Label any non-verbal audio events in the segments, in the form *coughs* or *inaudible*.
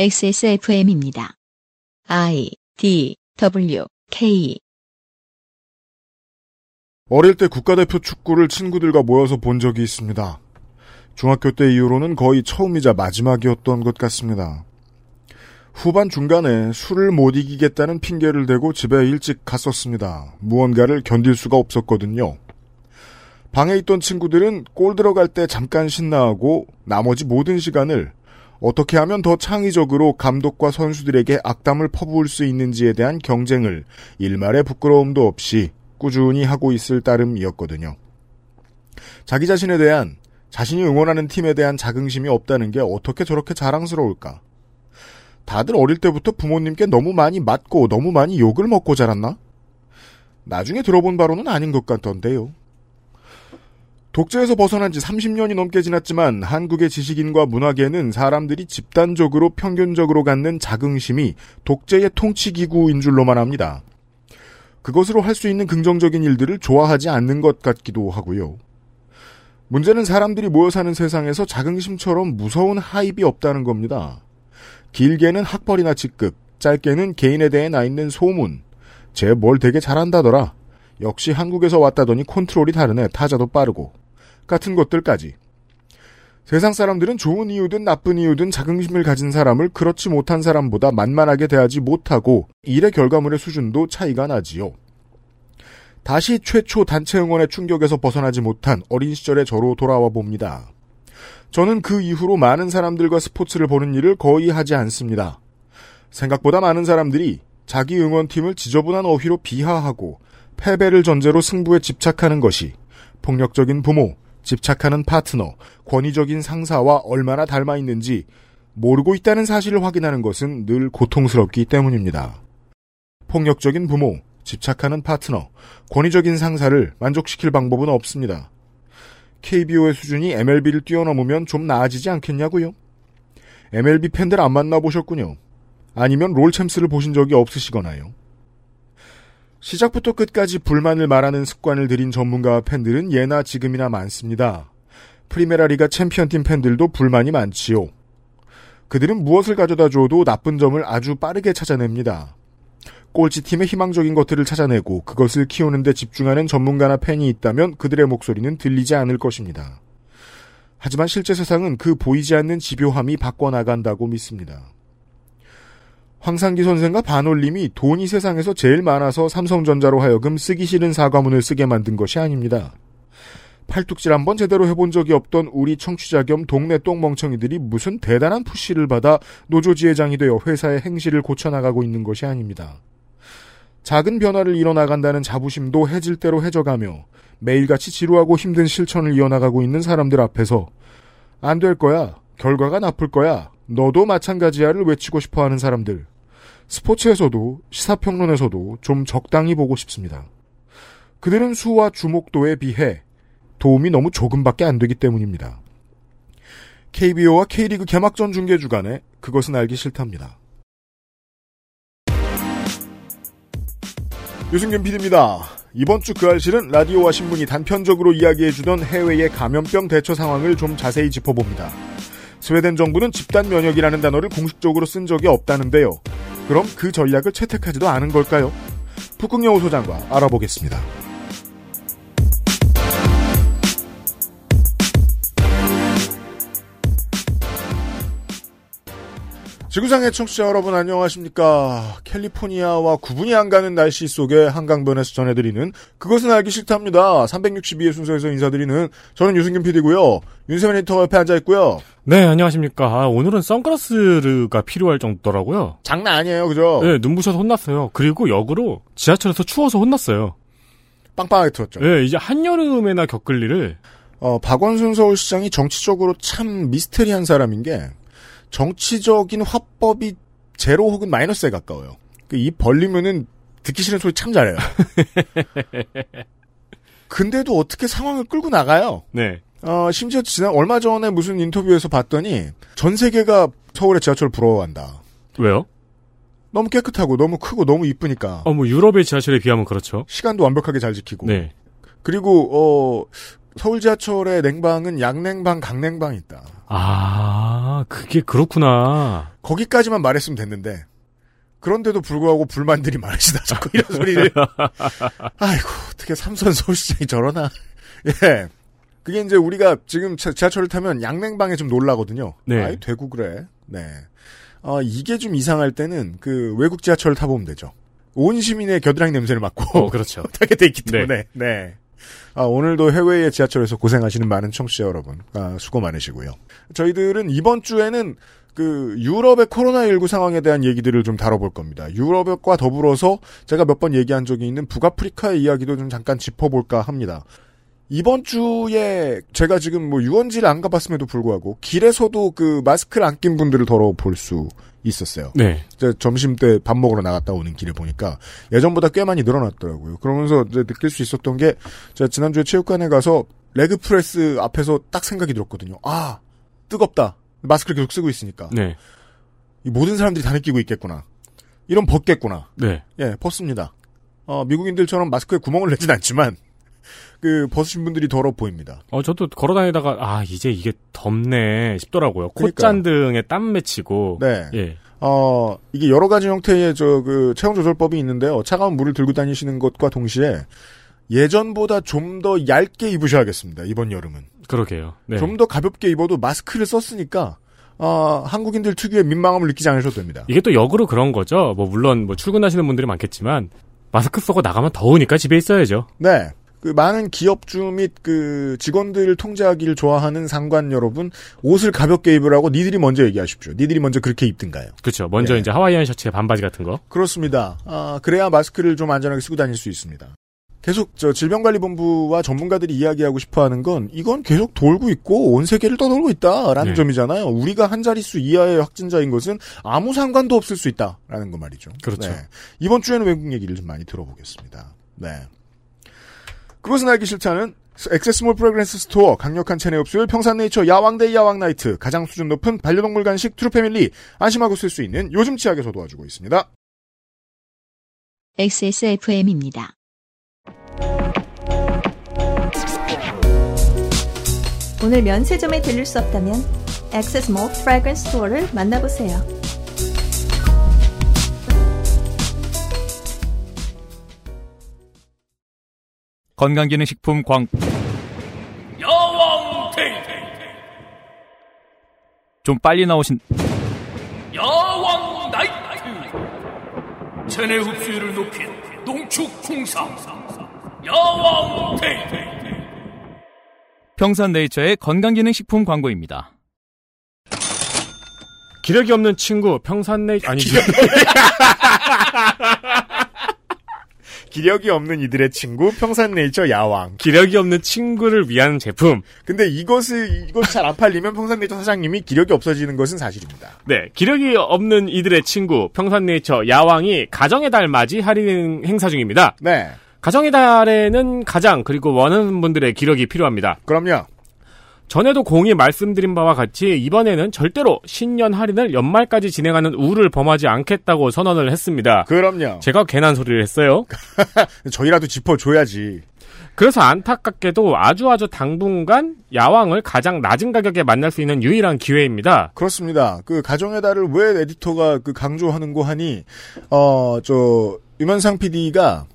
XSFM입니다. I D W K 어릴 때 국가대표 축구를 친구들과 모여서 본 적이 있습니다. 중학교 때 이후로는 거의 처음이자 마지막이었던 것 같습니다. 후반 중간에 술을 못 이기겠다는 핑계를 대고 집에 일찍 갔었습니다. 무언가를 견딜 수가 없었거든요. 방에 있던 친구들은 골 들어갈 때 잠깐 신나하고 나머지 모든 시간을 어떻게 하면 더 창의적으로 감독과 선수들에게 악담을 퍼부을 수 있는지에 대한 경쟁을 일말의 부끄러움도 없이 꾸준히 하고 있을 따름이었거든요. 자기 자신에 대한 자신이 응원하는 팀에 대한 자긍심이 없다는 게 어떻게 저렇게 자랑스러울까? 다들 어릴 때부터 부모님께 너무 많이 맞고 너무 많이 욕을 먹고 자랐나? 나중에 들어본 바로는 아닌 것 같던데요. 독재에서 벗어난 지 30년이 넘게 지났지만 한국의 지식인과 문화계는 사람들이 집단적으로 평균적으로 갖는 자긍심이 독재의 통치기구인 줄로만 합니다. 그것으로 할 수 있는 긍정적인 일들을 좋아하지 않는 것 같기도 하고요. 문제는 사람들이 모여 사는 세상에서 자긍심처럼 무서운 하입이 없다는 겁니다. 길게는 학벌이나 직급, 짧게는 개인에 대해 나 있는 소문. 쟤 뭘 되게 잘한다더라. 역시 한국에서 왔다더니 컨트롤이 다르네. 타자도 빠르고. 같은 것들까지. 세상 사람들은 좋은 이유든 나쁜 이유든 자긍심을 가진 사람을 그렇지 못한 사람보다 만만하게 대하지 못하고 일의 결과물의 수준도 차이가 나지요. 다시 최초 단체 응원의 충격에서 벗어나지 못한 어린 시절의 저로 돌아와 봅니다. 저는 그 이후로 많은 사람들과 스포츠를 보는 일을 거의 하지 않습니다. 생각보다 많은 사람들이 자기 응원팀을 지저분한 어휘로 비하하고 패배를 전제로 승부에 집착하는 것이 폭력적인 부모, 집착하는 파트너, 권위적인 상사와 얼마나 닮아 있는지 모르고 있다는 사실을 확인하는 것은 늘 고통스럽기 때문입니다. 폭력적인 부모, 집착하는 파트너, 권위적인 상사를 만족시킬 방법은 없습니다. KBO의 수준이 MLB를 뛰어넘으면 좀 나아지지 않겠냐고요? MLB 팬들 안 만나보셨군요. 아니면 롤챔스를 보신 적이 없으시거나요. 시작부터 끝까지 불만을 말하는 습관을 들인 전문가와 팬들은 예나 지금이나 많습니다. 프리메라 리가 챔피언팀 팬들도 불만이 많지요. 그들은 무엇을 가져다 줘도 나쁜 점을 아주 빠르게 찾아냅니다. 꼴찌팀의 희망적인 것들을 찾아내고 그것을 키우는데 집중하는 전문가나 팬이 있다면 그들의 목소리는 들리지 않을 것입니다. 하지만 실제 세상은 그 보이지 않는 집요함이 바꿔나간다고 믿습니다. 황상기 선생과 반올림이 돈이 세상에서 제일 많아서 삼성전자로 하여금 쓰기 싫은 사과문을 쓰게 만든 것이 아닙니다. 팔뚝질 한번 제대로 해본 적이 없던 우리 청취자 겸 동네 똥멍청이들이 무슨 대단한 푸시를 받아 노조 지회장이 되어 회사의 행실을 고쳐나가고 있는 것이 아닙니다. 작은 변화를 이뤄나간다는 자부심도 해질 대로 해져가며 매일같이 지루하고 힘든 실천을 이어나가고 있는 사람들 앞에서 안 될 거야, 결과가 나쁠 거야, 너도 마찬가지야를 외치고 싶어 하는 사람들. 스포츠에서도 시사평론에서도 좀 적당히 보고 싶습니다. 그들은 수와 주목도에 비해 도움이 너무 조금밖에 안 되기 때문입니다. KBO와 K리그 개막전 중계 주간에 그것은 알기 싫답니다. 유승균 PD입니다. 이번 주 그 알실은 라디오와 신문이 단편적으로 이야기해주던 해외의 감염병 대처 상황을 좀 자세히 짚어봅니다. 스웨덴 정부는 집단 면역이라는 단어를 공식적으로 쓴 적이 없다는데요. 그럼 그 전략을 채택하지도 않은 걸까요? 북극여우 소장과 알아보겠습니다. 지구상의 청취자 여러분 안녕하십니까. 캘리포니아와 구분이 안 가는 날씨 속에 한강변에서 전해드리는 그것은 알기 싫답니다. 362회 순서에서 인사드리는 저는 유승균 PD고요. 윤세민 에디터 옆에 앉아있고요. 네, 안녕하십니까. 아, 오늘은 선글라스가 필요할 정도더라고요. 장난 아니에요, 그죠? 네, 눈부셔서 혼났어요. 그리고 역으로 지하철에서 추워서 혼났어요. 빵빵하게 틀었죠. 네, 이제 한여름에나 겪을 일을 어, 박원순 서울시장이 정치적으로 참 미스테리한 사람인 게 정치적인 화법이 제로 혹은 마이너스에 가까워요. 그입 벌리면은 듣기 싫은 소리 참 잘해요. *laughs* 근데도 어떻게 상황을 끌고 나가요? 네. 어, 심지어 지난 얼마 전에 무슨 인터뷰에서 봤더니 전 세계가 서울의 지하철 부러워한다. 왜요? 너무 깨끗하고 너무 크고 너무 이쁘니까 어, 뭐 유럽의 지하철에 비하면 그렇죠. 시간도 완벽하게 잘 지키고 네. 그리고 어 서울 지하철의 냉방은 양냉방, 강냉방이 있다. 아, 그, 그게 그렇구나. 거기까지만 말했으면 됐는데 그런데도 불구하고 불만들이 많으시다 자꾸 이런 소리를 *laughs* 아이고 어떻게 삼선 서울시장이 저러나 *laughs* 예 그게 이제 우리가 지금 차- 지하철을 타면 양냉방에 좀 놀라거든요 네. 아이 되고 그래 네 어, 이게 좀 이상할 때는 그 외국 지하철을 타보면 되죠 온 시민의 겨드랑이 냄새를 맡고 어, 그렇죠. *laughs* 타게 돼 있기 네. 때문에 네. 아, 오늘도 해외의 지하철에서 고생하시는 많은 청취자 여러분 아, 수고 많으시고요. 저희들은 이번 주에는 그 유럽의 코로나19 상황에 대한 얘기들을 좀 다뤄볼 겁니다. 유럽과 더불어서 제가 몇 번 얘기한 적이 있는 북아프리카의 이야기도 좀 잠깐 짚어볼까 합니다. 이번 주에 제가 지금 뭐 유원지를 안 가봤음에도 불구하고 길에서도 그 마스크를 안 낀 분들을 더러 볼 수 있었어요. 네. 이제 점심 때 밥 먹으러 나갔다 오는 길에 보니까 예전보다 꽤 많이 늘어났더라고요. 그러면서 이제 느낄 수 있었던 게 제가 지난주에 체육관에 가서 레그 프레스 앞에서 딱 생각이 들었거든요. 아 뜨겁다. 마스크를 계속 쓰고 있으니까 네. 이 모든 사람들이 다 느끼고 있겠구나. 이런 벗겠구나. 네. 예, 벗습니다. 어, 미국인들처럼 마스크에 구멍을 내진 않지만 그 벗으신 분들이 더러 보입니다. 어, 저도 걸어 다니다가, 아, 이제 이게 덥네 싶더라고요. 콧잔등에 땀 맺히고. 네. 예. 어, 이게 여러 가지 형태의 저 그 체온 조절법이 있는데요. 차가운 물을 들고 다니시는 것과 동시에 예전보다 좀 더 얇게 입으셔야겠습니다. 이번 여름은. 그러게요. 네. 좀더 가볍게 입어도 마스크를 썼으니까 어, 한국인들 특유의 민망함을 느끼지 않으셔도 됩니다. 이게 또 역으로 그런 거죠. 뭐, 물론, 뭐, 출근하시는 분들이 많겠지만, 마스크 쓰고 나가면 더우니까 집에 있어야죠. 네. 그 많은 기업주 및 그 직원들을 통제하기를 좋아하는 상관 여러분 옷을 가볍게 입으라고 니들이 먼저 얘기하십시오. 니들이 먼저 그렇게 입든가요. 그렇죠. 먼저 네. 이제 하와이안 셔츠에 반바지 같은 거. 그렇습니다. 아, 그래야 마스크를 좀 안전하게 쓰고 다닐 수 있습니다. 계속 저 질병관리본부와 전문가들이 이야기하고 싶어하는 건 이건 계속 돌고 있고 온 세계를 떠돌고 있다라는 네. 점이잖아요. 우리가 한 자릿수 이하의 확진자인 것은 아무 상관도 없을 수 있다라는 거 말이죠. 그렇죠. 네. 이번 주에는 외국 얘기를 좀 많이 들어보겠습니다. 네. 그것은 알기 싫다는 액세스몰 프레그랜스 스토어 강력한 체내 흡수율 평산네이처 야왕데이 야왕나이트 가장 수준 높은 반려동물 간식 트루패밀리 안심하고 쓸 수 있는 요즘 치약에서 도와주고 있습니다. XSFM입니다. 오늘 면세점에 들릴 수 없다면 액세스몰 프래그런스 스토어를 만나보세요. 건강기능식품 광 야왕 데이 좀 빨리 나오신 야왕 나이트! 체내 흡수율을 높인 농축 홍삼 야왕 데이 평산네이처의 건강기능식품 광고입니다. 기력이 없는 친구, 평산네, 아니지. *laughs* 기력이 없는 이들의 친구 평산네이처 야왕. 기력이 없는 친구를 위한 제품. 근데 이것을 이것 잘 안 팔리면 평산네이처 사장님이 기력이 없어지는 것은 사실입니다. 네, 기력이 없는 이들의 친구, 평산네이처 야왕이 가정의 달 맞이 할인 행사 중입니다. 네, 가정의 달에는 가장 그리고 원하는 분들의 기력이 필요합니다. 그럼요. 전에도 공이 말씀드린 바와 같이 이번에는 절대로 신년 할인을 연말까지 진행하는 우를 범하지 않겠다고 선언을 했습니다. 그럼요. 제가 괜한 소리를 했어요. *laughs* 저희라도 짚어줘야지. 그래서 안타깝게도 아주 아주 당분간 야왕을 가장 낮은 가격에 만날 수 있는 유일한 기회입니다. 그렇습니다. 그 가정의 달을 왜 에디터가 그 강조하는고 하니 어저 유면상 PD가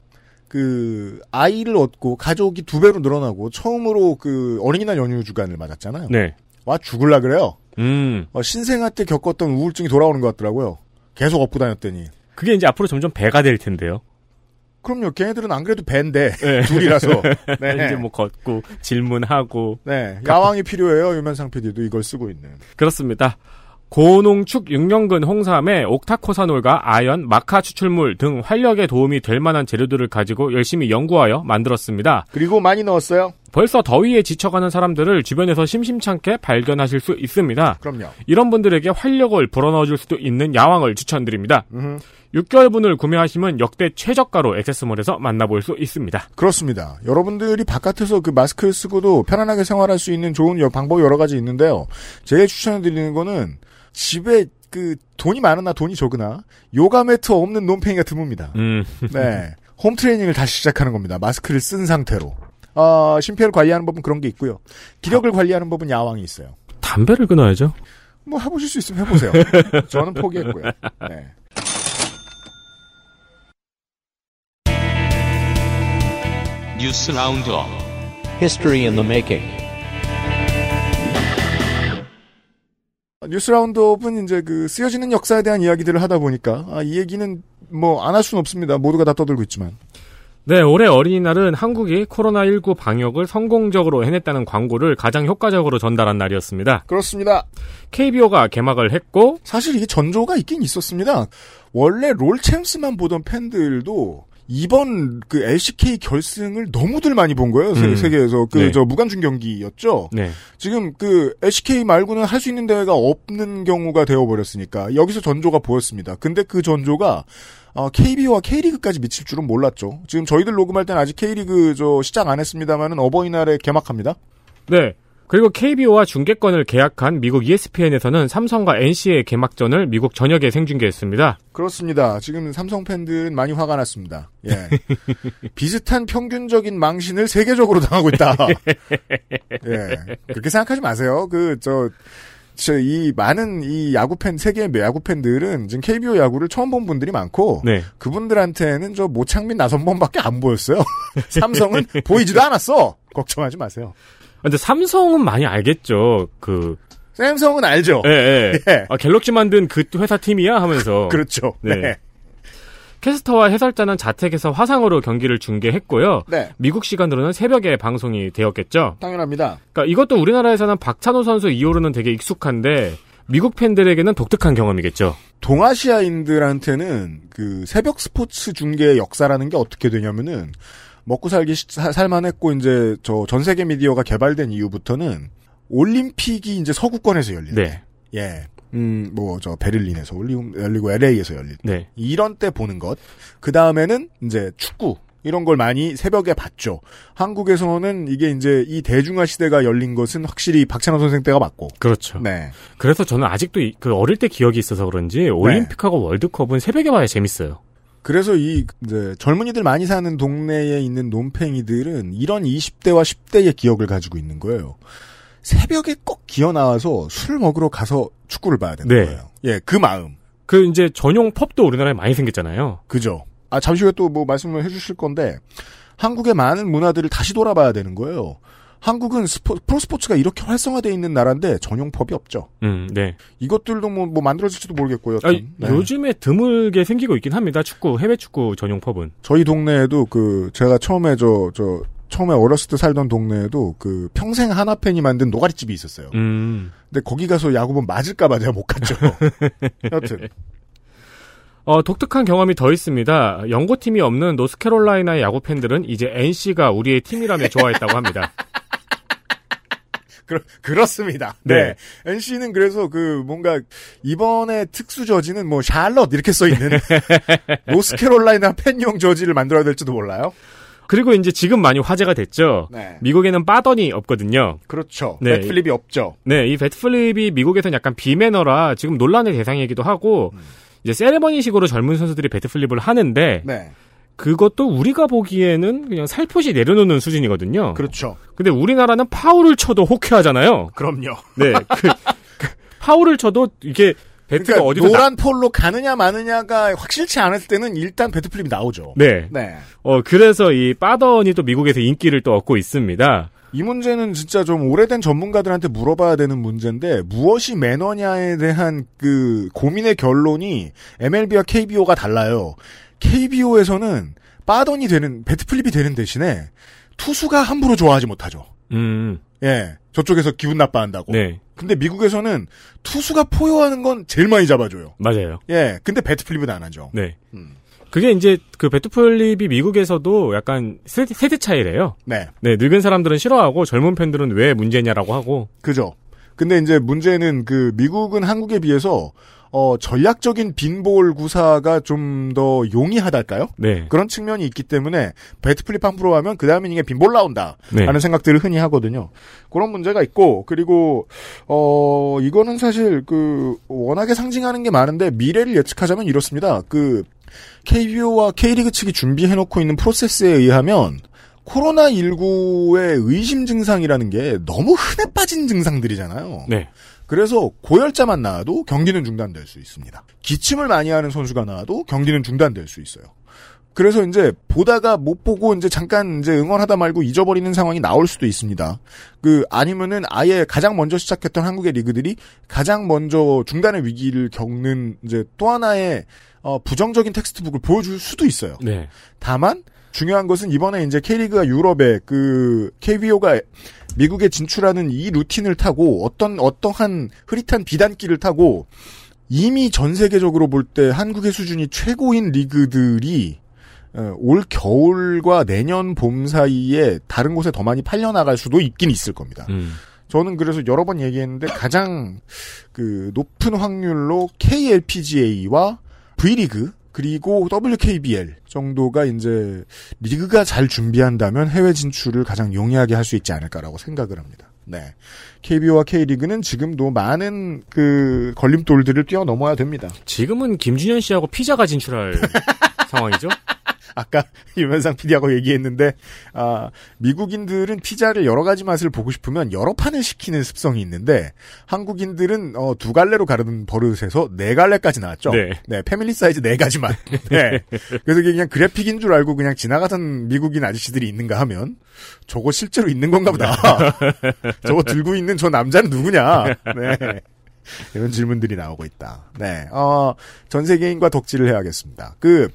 그 아이를 얻고 가족이 두 배로 늘어나고 처음으로 그 어린이날 연휴 주간을 맞았잖아요. 네. 와 죽을라 그래요. 음. 어, 신생아 때 겪었던 우울증이 돌아오는 것 같더라고요. 계속 업고 다녔더니. 그게 이제 앞으로 점점 배가 될 텐데요. 그럼요. 걔네들은 안 그래도 배인데 네. *laughs* 둘이라서. *laughs* 네. 이제 뭐 걷고 질문하고 네. 야왕이 필요해요. 유면상 PD도 이걸 쓰고 있는. 그렇습니다. 고농축 6년근 홍삼에 옥타코사놀과 아연, 마카 추출물 등 활력에 도움이 될 만한 재료들을 가지고 열심히 연구하여 만들었습니다. 그리고 많이 넣었어요. 벌써 더위에 지쳐가는 사람들을 주변에서 심심찮게 발견하실 수 있습니다. 그럼요. 이런 분들에게 활력을 불어넣어줄 수도 있는 야왕을 추천드립니다. 음흠. 6개월분을 구매하시면 역대 최저가로 액세스몰에서 만나볼 수 있습니다. 그렇습니다. 여러분들이 바깥에서 그 마스크를 쓰고도 편안하게 생활할 수 있는 좋은 여- 방법이 여러 가지 있는데요. 제일 추천해드리는 거는 집에 그 돈이 많으나 돈이 적으나 요가 매트 없는 논팽이가 드뭅니다. 음, 네. 홈 트레이닝을 다시 시작하는 겁니다. 마스크를 쓴 상태로. 어, 심폐를 관리하는 법은 그런 게 있고요. 기력을 관리하는 법은 야왕이 있어요. 담배를 끊어야죠. 뭐 해보실 수 있으면 해보세요. *laughs* 저는 포기했고요. 네. 뉴스 라운드업 History in the making. 뉴스 라운드업은 이제 그 쓰여지는 역사에 대한 이야기들을 하다 보니까 아, 이 얘기는 뭐 안 할 수는 없습니다. 모두가 다 떠들고 있지만 네, 올해 어린이날은 한국이 코로나19 방역을 성공적으로 해냈다는 광고를 가장 효과적으로 전달한 날이었습니다. 그렇습니다. KBO가 개막을 했고, 사실 이게 전조가 있긴 있었습니다. 원래 롤챔스만 보던 팬들도 이번 그 LCK 결승을 너무들 많이 본 거예요. 세- 음. 세계에서 그 네. 저 무관중 경기였죠. 네. 지금 그 LCK 말고는 할 수 있는 대회가 없는 경우가 되어 버렸으니까 여기서 전조가 보였습니다. 근데 그 전조가 어, KBO와 K리그까지 미칠 줄은 몰랐죠. 지금 저희들 녹음할 때는 아직 K리그 저 시작 안 했습니다만은 어버이날에 개막합니다. 네. 그리고 KBO와 중계권을 계약한 미국 ESPN에서는 삼성과 NC의 개막전을 미국 전역에 생중계했습니다. 그렇습니다. 지금 삼성 팬들은 많이 화가 났습니다. 예. *laughs* 비슷한 평균적인 망신을 세계적으로 당하고 있다. *laughs* 예. 그렇게 생각하지 마세요. 그, 저, 저, 이 많은 이 야구 팬, 세계의 야구 팬들은 지금 KBO 야구를 처음 본 분들이 많고, 네. 그분들한테는 저 모창민 나선범밖에 안 보였어요. *laughs* 삼성은 보이지도 않았어. 걱정하지 마세요. 근데 삼성은 많이 알겠죠. 그, 삼성은 알죠. 예, 예. *laughs* 예. 아, 갤럭시 만든 그 회사 팀이야 하면서. *laughs* 그렇죠. 네. 네. 캐스터와 해설자는 자택에서 화상으로 경기를 중계했고요. 네. 미국 시간으로는 새벽에 방송이 되었겠죠. 당연합니다. 그러니까 이것도 우리나라에서는 박찬호 선수 이후로는 되게 익숙한데 미국 팬들에게는 독특한 경험이겠죠. 동아시아인들한테는 그 새벽 스포츠 중계의 역사라는 게 어떻게 되냐면은 먹고 살기 살만했고 이제 저 전 세계 미디어가 개발된 이후부터는 올림픽이 이제 서구권에서 열릴 네. 때, 예, 음 뭐 저 베를린에서 올리- 열리고 LA에서 열릴 때 네. 이런 때 보는 것. 그 다음에는 이제 축구 이런 걸 많이 새벽에 봤죠. 한국에서는 이게 이제 이 대중화 시대가 열린 것은 확실히 박찬호 선생 때가 맞고. 그렇죠. 네. 그래서 저는 아직도 이- 그 어릴 때 기억이 있어서 그런지 올림픽하고 월드컵은 새벽에 봐야 재밌어요. 그래서 이 이제 젊은이들 많이 사는 동네에 있는 논팽이들은 이런 20대와 10대의 기억을 가지고 있는 거예요. 새벽에 꼭 기어 나와서 술 먹으러 가서 축구를 봐야 되는 네. 거예요. 예, 그 마음. 그 이제 전용 펍도 우리나라에 많이 생겼잖아요. 그죠. 아, 잠시 후에 또 뭐 말씀을 해주실 건데, 한국의 많은 문화들을 다시 돌아봐야 되는 거예요. 한국은 스포, 프로스포츠가 이렇게 활성화되어 있는 나라인데 전용 펍이 없죠. 음, 네. 이것들도 뭐, 뭐 만들어질지도 모르겠고요. 아. 네. 요즘에 드물게 생기고 있긴 합니다. 축구, 해외 축구 전용 펍은. 저희 동네에도 그 제가 처음에 저 저 처음에 어렸을 때 살던 동네에도 그 평생 하나 팬이 만든 노가리집이 있었어요. 음. 근데 거기 가서 야구 보면 맞을까봐 내가 못 갔죠. *laughs* 여튼 어, 독특한 경험이 더 있습니다. 연고팀이 없는 노스캐롤라이나의 야구 팬들은 이제 NC가 우리의 팀이라며 좋아했다고 합니다. *laughs* 그렇, 그렇습니다. 네. NC는 그래서 그 뭔가 이번에 특수 저지는 뭐 샬럿 이렇게 써 있는 *laughs* 노스캐롤라이나 팬용 저지를 만들어야 될지도 몰라요. 그리고 이제 지금 많이 화제가 됐죠. 네. 미국에는 빠던이 없거든요. 그렇죠. 네. 넷플립이 없죠. 네, 이 배트플립이 미국에서는 약간 비매너라 지금 논란의 대상이기도 하고 음. 이제 세레머니식으로 젊은 선수들이 배트플립을 하는데 네. 그것도 우리가 보기에는 그냥 살포시 내려놓는 수준이거든요. 그렇죠. 근데 우리나라는 파울을 쳐도 호쾌하잖아요. 그럼요. 네, *laughs* 그, 그 파울을 쳐도 이게 배트가 그러니까 어디서 나- 노란 폴로 가느냐 마느냐가 확실치 않을 때는 일단 bat flip이 나오죠. 네. 네. 어 그래서 이 빠던이 또 미국에서 인기를 또 얻고 있습니다. 이 문제는 진짜 좀 오래된 전문가들한테 물어봐야 되는 문제인데 무엇이 매너냐에 대한 그 고민의 결론이 MLB와 KBO가 달라요. KBO에서는 빠던이 되는 bat flip이 되는 대신에 투수가 함부로 좋아하지 못하죠. 음, 예. 저쪽에서 기분 나빠한다고. 네, 근데 미국에서는 투수가 포효하는 건 제일 많이 잡아줘요. 맞아요. 예. 근데 배트플립은 안 하죠. 네. 음. 그게 이제 그 배트플립이 미국에서도 약간 세대, 세대 차이래요. 네. 네, 늙은 사람들은 싫어하고 젊은 팬들은 왜 문제냐라고 하고. 그죠. 근데 이제 문제는 그 미국은 한국에 비해서 어 전략적인 빈볼 구사가 좀 더 용이하달까요? 네. 그런 측면이 있기 때문에 배트플립 함부로 하면 그 다음 이닝에 빈볼 나온다. 네. 라는 생각들을 흔히 하거든요. 그런 문제가 있고 그리고 어 이거는 사실 그 워낙에 상징하는 게 많은데 미래를 예측하자면 이렇습니다. 그 KBO와 K리그 측이 준비해 놓고 있는 프로세스에 의하면 코로나19의 의심 증상이라는 게 너무 흔해 빠진 증상들이잖아요. 네. 그래서 고열자만 나와도 경기는 중단될 수 있습니다. 기침을 많이 하는 선수가 나와도 경기는 중단될 수 있어요. 그래서 이제 보다가 못 보고 이제 잠깐 이제 응원하다 말고 잊어버리는 상황이 나올 수도 있습니다. 그 아니면은 아예 가장 먼저 시작했던 한국의 리그들이 가장 먼저 중단의 위기를 겪는 이제 또 하나의 어, 부정적인 textbook을 보여줄 수도 있어요. 네. 다만 중요한 것은 이번에 이제 K리그가 유럽에 그 KBO가 미국에 진출하는 이 루틴을 타고 어떤 어떠한 흐릿한 비단길을 타고 이미 전 세계적으로 볼 때 한국의 수준이 최고인 리그들이 어, 올 겨울과 내년 봄 사이에 다른 곳에 더 많이 팔려 나갈 수도 있긴 있을 겁니다. 음. 저는 그래서 여러 번 얘기했는데 가장 그 높은 확률로 KLPGA와 V리그 그리고 WKBL 정도가 이제 리그가 잘 준비한다면 해외 진출을 가장 용이하게 할 수 있지 않을까라고 생각을 합니다. 네. KBO와 K리그는 지금도 많은 그 걸림돌들을 뛰어넘어야 됩니다. 지금은 김준현 씨하고 피자가 진출할 *laughs* 상황이죠? 아까 *laughs* 유면상 PD하고 얘기했는데 아, 미국인들은 피자를 여러 가지 맛을 보고 싶으면 여러 판을 시키는 습성이 있는데 한국인들은 어, 두 갈래로 가르는 버릇에서 네 갈래까지 나왔죠. 네. 패밀리 사이즈 네 가지 맛. *laughs* 네. 그래서 이게 그냥 그래픽인 줄 알고 그냥 지나가던 미국인 아저씨들이 있는가 하면 저거 실제로 있는 건가 보다. *laughs* 저거 들고 있는 저 남자는 누구냐. 네. 이런 질문들이 나오고 있다. 네. 어, 전 세계인과 덕질을 해야겠습니다. 그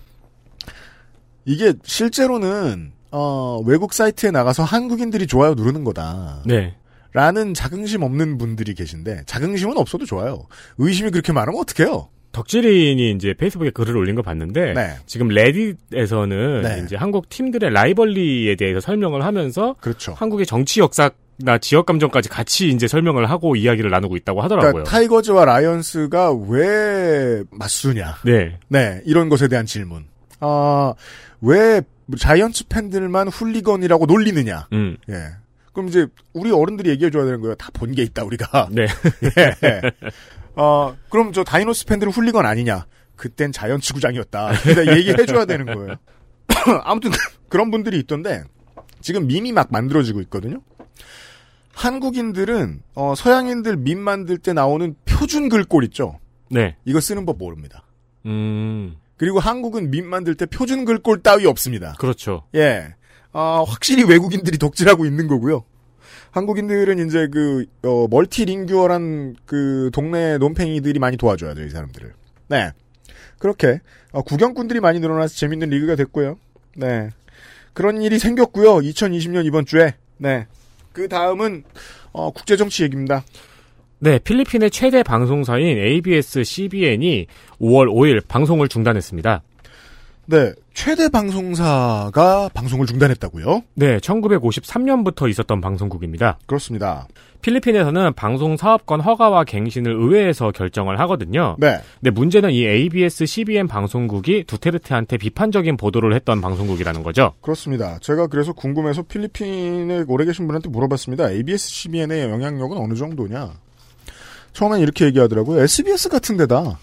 이게 실제로는 어, 외국 사이트에 나가서 한국인들이 좋아요 누르는 거다. 네. 라는 자긍심 없는 분들이 계신데 자긍심은 없어도 좋아요. 의심이 그렇게 많으면 어떡해요? 덕질인이 이제 페이스북에 글을 올린 거 봤는데 네. 지금 레딧에서는 네. 이제 한국 팀들의 rivalry에 대해서 설명을 하면서 그렇죠. 한국의 정치 역사 나 지역 감정까지 같이 이제 설명을 하고 이야기를 나누고 있다고 하더라고요. 그러니까 타이거즈와 라이언스가 왜 맞수냐? 네. 네, 이런 것에 대한 질문. 아, 왜 자이언츠 팬들만 훌리건이라고 놀리느냐? 음. 예. 그럼 이제 우리 어른들이 얘기해 줘야 되는 거예요. 다 본 게 있다 우리가. *laughs* 네. 예. 어, 그럼 저 다이노스 팬들은 훌리건 아니냐? 그땐 자이언츠 구장이었다. 근데 얘기해 줘야 되는 거예요. *coughs* 아무튼 그런 분들이 있던데 지금 밈이 막 만들어지고 있거든요. 한국인들은 어, 서양인들 밈 만들 때 나오는 표준 글꼴 있죠. 네. 이거 쓰는 법 모릅니다. 음. 그리고 한국은 밈 만들 때 표준 글꼴 따위 없습니다. 그렇죠. 예. 아, 확실히 외국인들이 덕질하고 있는 거고요. 한국인들은 이제 그, 어, 멀티링규얼한 그 동네 논팽이들이 많이 도와줘야죠, 이 사람들을. 네. 그렇게, 어, 구경꾼들이 많이 늘어나서 재밌는 리그가 됐고요. 네. 그런 일이 생겼고요. 2020년 이번 주에. 네. 그 다음은, 어, 국제정치 얘기입니다. 네, 필리핀의 최대 방송사인 ABS CBN이 5월 5일 방송을 중단했습니다. 네. 최대 방송사가 방송을 중단했다고요? 네, 1953년부터 있었던 방송국입니다. 그렇습니다. 필리핀에서는 방송 사업권 허가와 갱신을 의회에서 결정을 하거든요. 네. 근데 문제는 이 ABS CBN 방송국이 두테르테한테 비판적인 보도를 했던 방송국이라는 거죠. 그렇습니다. 제가 그래서 궁금해서 필리핀에 오래 계신 분한테 물어봤습니다. ABS, CBN의 영향력은 어느 정도냐? 처음엔 이렇게 얘기하더라고요. SBS 같은 데다.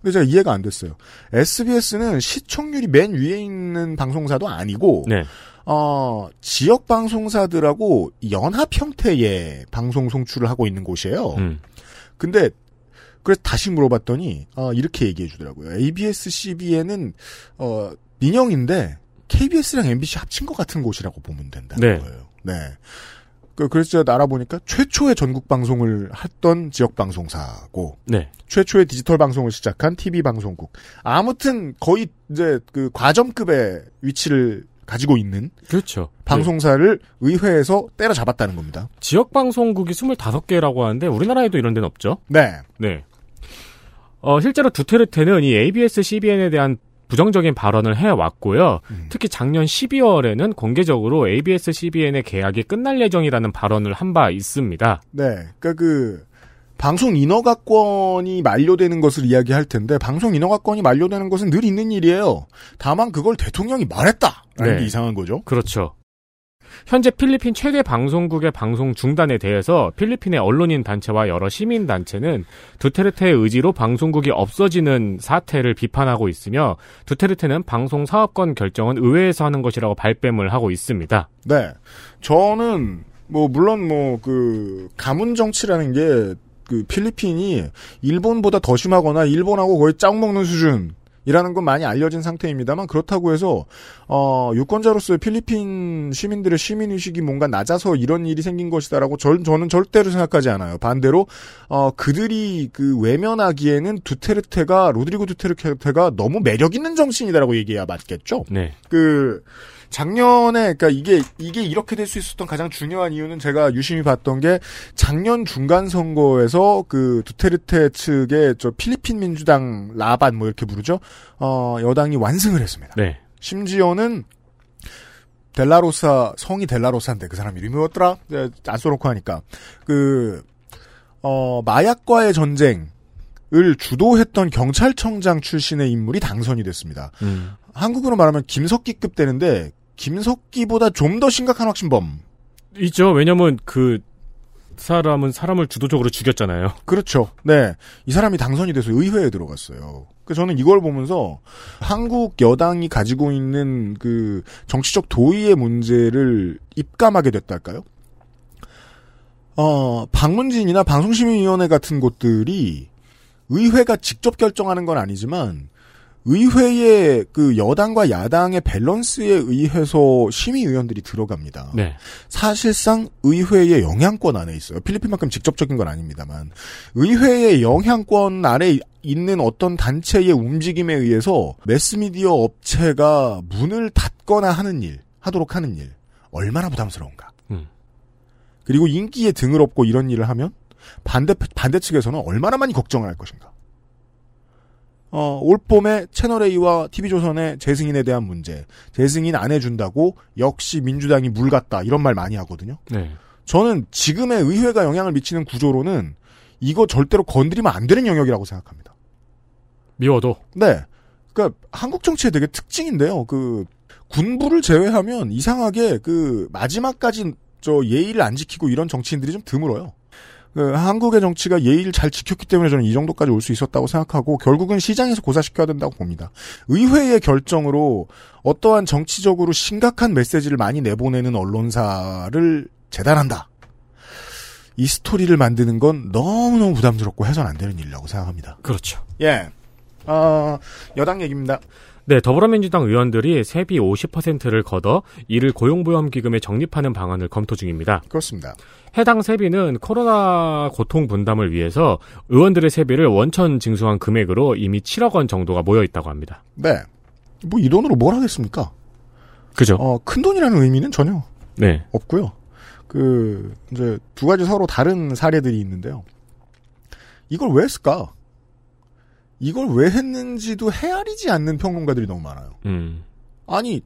근데 제가 이해가 안 됐어요. SBS는 시청률이 맨 위에 있는 방송사도 아니고, 네. 어, 지역 방송사들하고 연합 형태의 방송 송출을 하고 있는 곳이에요. 음. 근데 그래서 다시 물어봤더니 어, 이렇게 얘기해 주더라고요. ABS, CBN은 어, 민영인데 KBS랑 MBC 합친 것 같은 곳이라고 보면 된다는 네. 거예요. 네. 그, 그래서 제가 알아보니까 최초의 전국 방송을 했던 지역 방송사고 네. 최초의 디지털 방송을 시작한 TV 방송국. 아무튼 거의 이제 그 과점급의 위치를 가지고 있는 그렇죠. 방송사를 의회에서 때려잡았다는 겁니다. 지역 방송국이 25개라고 하는데 우리나라에도 이런 데는 없죠. 네. 네. 어, 실제로 두테르테는 이 ABS, CBN에 대한 부정적인 발언을 해왔고요. 특히 작년 12월에는 공개적으로 ABS, CBN의 계약이 끝날 예정이라는 발언을 한 바 있습니다. 네. 그러니까 그 방송 인허가권이 만료되는 것을 이야기할 텐데 방송 인허가권이 만료되는 것은 늘 있는 일이에요. 다만 그걸 대통령이 말했다 라는 네. 게 이상한 거죠. 그렇죠. 현재 필리핀 최대 방송국의 방송 중단에 대해서 필리핀의 언론인 단체와 여러 시민 단체는 두테르테의 의지로 방송국이 없어지는 사태를 비판하고 있으며 두테르테는 방송 사업권 결정은 의회에서 하는 것이라고 발뺌을 하고 있습니다. 네. 저는 뭐 물론 뭐 그 가문 정치라는 게 그 필리핀이 일본보다 더 심하거나 일본하고 거의 짝 먹는 수준 이라는 건 많이 알려진 상태입니다만 그렇다고 해서 어 유권자로서의 필리핀 시민들의 시민 의식이 뭔가 낮아서 이런 일이 생긴 것이다라고 절, 저는 절대로 생각하지 않아요. 반대로 어 그들이 그 외면하기에는 두테르테가 로드리고 두테르테가 너무 매력 있는 정치인이다라고 얘기해야 맞겠죠. 네. 그 작년에 그러니까 이게 이게 이렇게 될 수 있었던 가장 중요한 이유는 제가 유심히 봤던 게 작년 중간 선거에서 그 두테르테 측의 저 필리핀 민주당 라반 뭐 이렇게 부르죠. 어 여당이 완승을 했습니다. 네. 심지어는 델라로사 성이 델라로사인데 그 사람 이름이 뭐였더라? 네, 안 써놓고 하니까 그 어, 마약과의 전쟁 을 주도했던 경찰청장 출신의 인물이 당선이 됐습니다. 음. 한국으로 말하면 김석기급 되는데 김석기보다 좀 더 심각한 확신범. 있죠. 왜냐면 그 사람은 사람을 주도적으로 죽였잖아요. 그렇죠. 네. 이 사람이 당선이 돼서 의회에 들어갔어요. 그래서 저는 이걸 보면서 한국 여당이 가지고 있는 그 정치적 도의의 문제를 입감하게 됐달까요? 어, 방문진이나 방송시민위원회 같은 곳들이 의회가 직접 결정하는 건 아니지만 의회의 그 여당과 야당의 밸런스에 의해서 심의위원들이 들어갑니다. 네. 사실상 의회의 영향권 안에 있어요. 필리핀만큼 직접적인 건 아닙니다만 의회의 영향권 아래 있는 어떤 단체의 움직임에 의해서 매스미디어 업체가 문을 닫거나 하는 일, 하도록 하는 일 얼마나 부담스러운가. 음. 그리고 인기에 등을 업고 이런 일을 하면 반대 반대 측에서는 얼마나 많이 걱정을 할 것인가. 어, 올 봄에 채널A와 TV조선의 재승인에 대한 문제. 재승인 안 해준다고 역시 민주당이 물 같다. 이런 말 많이 하거든요. 네. 저는 지금의 의회가 영향을 미치는 구조로는 이거 절대로 건드리면 안 되는 영역이라고 생각합니다. 미워도. 네. 그러니까 한국 정치의 되게 특징인데요. 그 군부를 제외하면 이상하게 그 마지막까지 저 예의를 안 지키고 이런 정치인들이 좀 드물어요. 그 한국의 정치가 예의를 잘 지켰기 때문에 저는 이 정도까지 올 수 있었다고 생각하고 결국은 시장에서 고사시켜야 된다고 봅니다. 의회의 결정으로 어떠한 정치적으로 심각한 메시지를 많이 내보내는 언론사를 재단한다. 이 스토리를 만드는 건 너무너무 부담스럽고 해선 안 되는 일이라고 생각합니다. 그렇죠. 예. 어, 여당 얘기입니다. 네, 더불어민주당 의원들이 세비 50%를 걷어 이를 고용보험기금에 적립하는 방안을 검토 중입니다. 그렇습니다. 해당 세비는 코로나 고통 분담을 위해서 의원들의 세비를 원천 징수한 금액으로 이미 7억 원 정도가 모여 있다고 합니다. 네. 뭐 이 돈으로 뭘 하겠습니까? 그죠? 어, 큰 돈이라는 의미는 전혀 네. 없고요. 그 이제 두 가지 서로 다른 사례들이 있는데요. 이걸 왜 했을까? 이걸 왜 했는지도 헤아리지 않는 평론가들이 너무 많아요. 음. 아니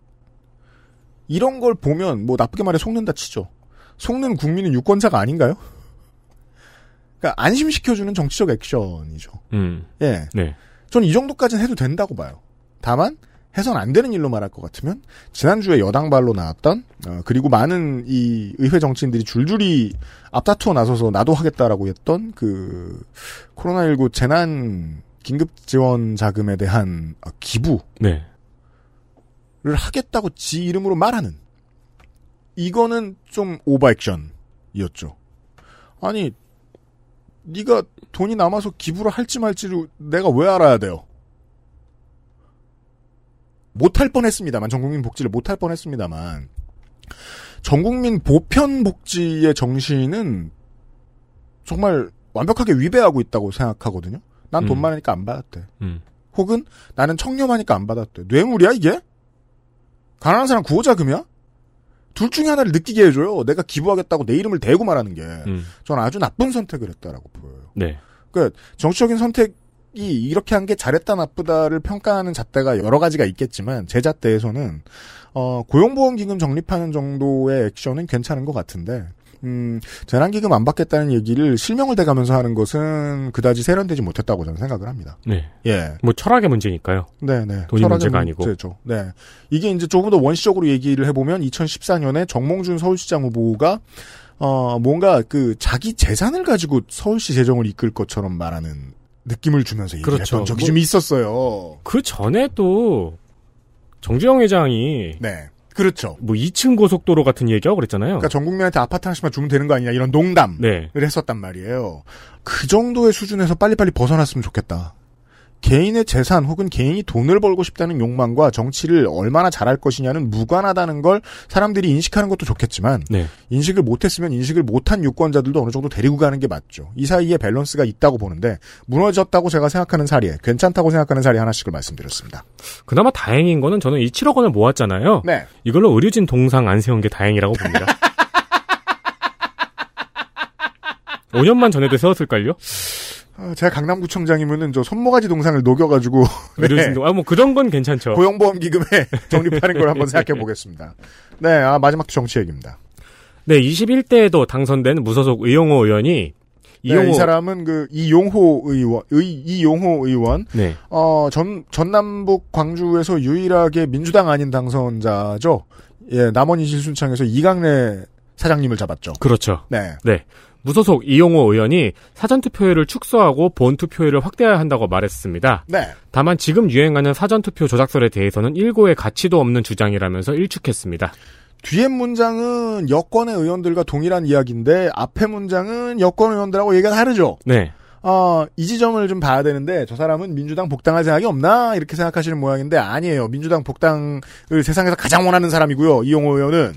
이런 걸 보면 뭐 나쁘게 말해 속는다 치죠. 속는 국민은 유권자가 아닌가요? 그러니까 안심시켜주는 정치적 액션이죠. 음. 예, 네. 전이 정도까지는 해도 된다고 봐요. 다만 해선 안 되는 일로 말할 것 같으면 지난주에 여당발로 나왔던 어, 그리고 많은 이 의회 정치인들이 줄줄이 앞다투어 나서서 나도 하겠다라고 했던 그 코로나19 재난 긴급 지원 자금에 대한 어, 기부를 네. 하겠다고 지 이름으로 말하는 이거는 좀 오버액션이었죠. 아니 네가 돈이 남아서 기부를 할지 말지를 내가 왜 알아야 돼요? 못할 뻔했습니다만 전국민 복지를 못할 뻔했습니다만 전국민 보편 복지의 정신은 정말 완벽하게 위배하고 있다고 생각하거든요. 난돈 음. 많으니까 안 받았대. 음. 혹은 나는 청렴하니까 안 받았대. 뇌물이야 이게? 가난한 사람 구호자금이야? 둘 중에 하나를 느끼게 해줘요. 내가 기부하겠다고 내 이름을 대고 말하는 게. 음. 전 아주 나쁜 선택을 했다라고 보여요. 네. 그러니까 정치적인 선택이 이렇게 한 게 잘했다 나쁘다를 평가하는 잣대가 여러 가지가 있겠지만 제 잣대에서는 어, 고용보험기금 적립하는 정도의 액션은 괜찮은 것 같은데 음, 재난기금 안 받겠다는 얘기를 실명을 대가면서 하는 것은 그다지 세련되지 못했다고 저는 생각을 합니다. 네. 예. 뭐 철학의 문제니까요. 네 네. 돈이 철학의 문제가 아니고. 문제죠. 네. 이게 이제 조금 더 원시적으로 얘기를 해보면 2014년에 정몽준 서울시장 후보가 어 뭔가 그 자기 재산을 가지고 서울시 재정을 이끌 것처럼 말하는 느낌을 주면서 얘기를 그렇죠. 했던 적이 뭐- 좀 있었어요. 그 전에도 정주영 회장이 네. 그렇죠. 뭐 2층 고속도로 같은 얘기하고 그랬잖아요. 그러니까 전 국민한테 아파트 하나씩만 주면 되는 거 아니냐 이런 농담을 네. 했었단 말이에요. 그 정도의 수준에서 빨리빨리 벗어났으면 좋겠다. 개인의 재산 혹은 개인이 돈을 벌고 싶다는 욕망과 정치를 얼마나 잘할 것이냐는 무관하다는 걸 사람들이 인식하는 것도 좋겠지만 네. 인식을 못했으면 인식을 못한 유권자들도 어느 정도 데리고 가는 게 맞죠. 이 사이에 밸런스가 있다고 보는데 무너졌다고 제가 생각하는 사례, 괜찮다고 생각하는 사례 하나씩을 말씀드렸습니다. 그나마 다행인 거는 저는 이 7억 원을 모았잖아요. 네. 이걸로 의료진 동상 안 세운 게 다행이라고 봅니다. *laughs* 5년만 전에도 세웠을걸요? 어, 제가 강남구청장이면은 저 손모가지 동상을 녹여가지고 *laughs* 네. 동, 아, 뭐 그런 건 괜찮죠. 고용보험 기금에 *laughs* *laughs* 적립하는 걸 한번 생각해 보겠습니다. 네, 아, 마지막 정치 얘기입니다. 네, 21대에도 당선된 무소속 의용호 의원이 네, 이 사람은 그 이용호 의원, 의, 이용호 의원, 네. 어, 전, 전남북 광주에서 유일하게 민주당 아닌 당선자죠. 예, 남원이 실순창에서 이강래 사장님을 잡았죠. 그렇죠. 네. 네. 무소속 이용호 의원이 사전투표율을 축소하고 본투표율을 확대해야 한다고 말했습니다. 네. 다만 지금 유행하는 사전투표 조작설에 대해서는 일고의 가치도 없는 주장이라면서 일축했습니다. 뒤에 문장은 여권의 의원들과 동일한 이야기인데 앞에 문장은 여권 의원들하고 얘기가 다르죠. 네. 어, 이 지점을 좀 봐야 되는데 저 사람은 민주당 복당할 생각이 없나 이렇게 생각하시는 모양인데 아니에요. 민주당 복당을 세상에서 가장 원하는 사람이고요. 이용호 의원은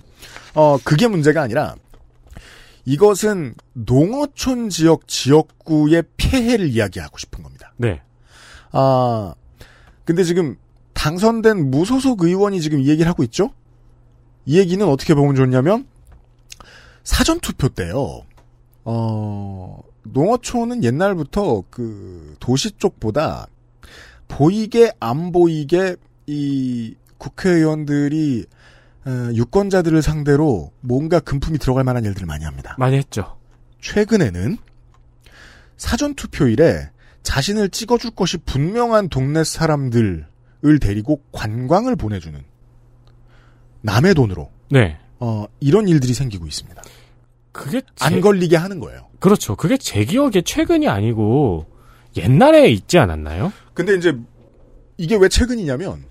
어 그게 문제가 아니라 이것은 농어촌 지역 지역구의 폐해를 이야기하고 싶은 겁니다. 네. 아 근데 지금 당선된 무소속 의원이 지금 이 얘기를 하고 있죠. 이 얘기는 어떻게 보면 좋냐면 사전 투표 때요. 어 농어촌은 옛날부터 그 도시 쪽보다 보이게 안 보이게 이 국회의원들이 어, 유권자들을 상대로 뭔가 금품이 들어갈 만한 일들을 많이 합니다. 많이 했죠. 최근에는 사전 투표일에 자신을 찍어줄 것이 분명한 동네 사람들을 데리고 관광을 보내주는 남의 돈으로 네. 어, 이런 일들이 생기고 있습니다. 그게 제, 안 걸리게 하는 거예요. 그렇죠. 그게 제 기억에 최근이 아니고 옛날에 있지 않았나요? 근데 이제 이게 왜 최근이냐면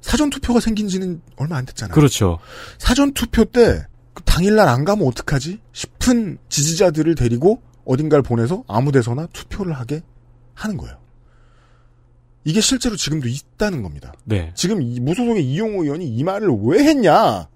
사전 투표가 생긴 지는 얼마 안 됐잖아요. 그렇죠. 사전 투표 때그 당일날 안 가면 어떡하지? 싶은 지지자들을 데리고 어딘가를 보내서 아무 데서나 투표를 하게 하는 거예요. 이게 실제로 지금도 있다는 겁니다. 네. 지금 이 무소속의 이용호 의원이 이 말을 왜 했냐?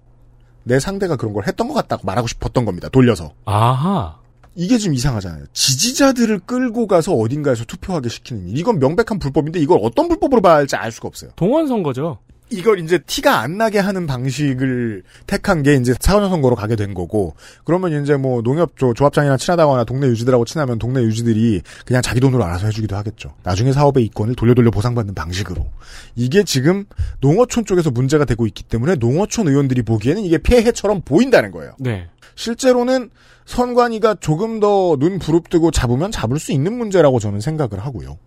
내 상대가 그런 걸 했던 것 같다고 말하고 싶었던 겁니다. 돌려서. 아하. 이게 좀 이상하잖아요. 지지자들을 끌고 가서 어딘가에서 투표하게 시키는 일. 이건 명백한 불법인데 이걸 어떤 불법으로 봐야 할지 알 수가 없어요. 동원 선거죠. 이걸 이제 티가 안 나게 하는 방식을 택한 게 이제 사전 선거로 가게 된 거고 그러면 이제 뭐 농협 조, 조합장이랑 친하다거나 동네 유지들하고 친하면 동네 유지들이 그냥 자기 돈으로 알아서 해주기도 하겠죠. 나중에 사업의 이권을 돌려 돌려 보상받는 방식으로 이게 지금 농어촌 쪽에서 문제가 되고 있기 때문에 농어촌 의원들이 보기에는 이게 폐해처럼 보인다는 거예요. 네. 실제로는 선관위가 조금 더 눈 부릅뜨고 잡으면 잡을 수 있는 문제라고 저는 생각을 하고요.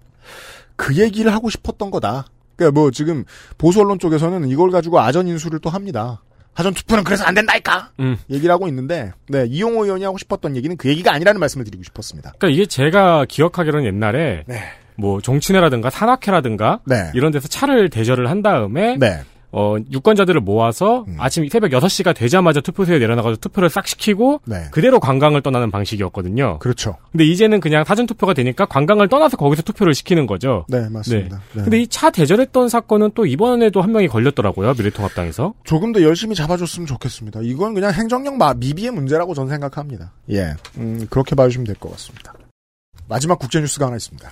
그 얘기를 하고 싶었던 거다. 그러니까 뭐 지금 보수 언론 쪽에서는 이걸 가지고 아전 인수를 또 합니다. 사전 투표는 그래서 안 된다니까. 음. 얘기를 하고 있는데 네 이용호 의원이 하고 싶었던 얘기는 그 얘기가 아니라는 말씀을 드리고 싶었습니다. 그러니까 이게 제가 기억하기로는 옛날에 네. 뭐 종친회라든가 산악회라든가 네. 이런 데서 차를 대절을 한 다음에 네. 어, 유권자들을 모아서 음. 아침 새벽 6시가 되자마자 투표소에 내려나가서 투표를 싹 시키고 네. 그대로 관광을 떠나는 방식이었거든요. 그렇죠. 근데 이제는 그냥 사전 투표가 되니까 관광을 떠나서 거기서 투표를 시키는 거죠. 네 맞습니다. 네. 근데 이 차 대절했던 사건은 또 이번에도 한 명이 걸렸더라고요. 미래통합당에서. 조금 더 열심히 잡아줬으면 좋겠습니다. 이건 그냥 행정력 마, 미비의 문제라고 저는 생각합니다. 예, 음, 그렇게 봐주시면 될 것 같습니다. 마지막 국제뉴스가 하나 있습니다.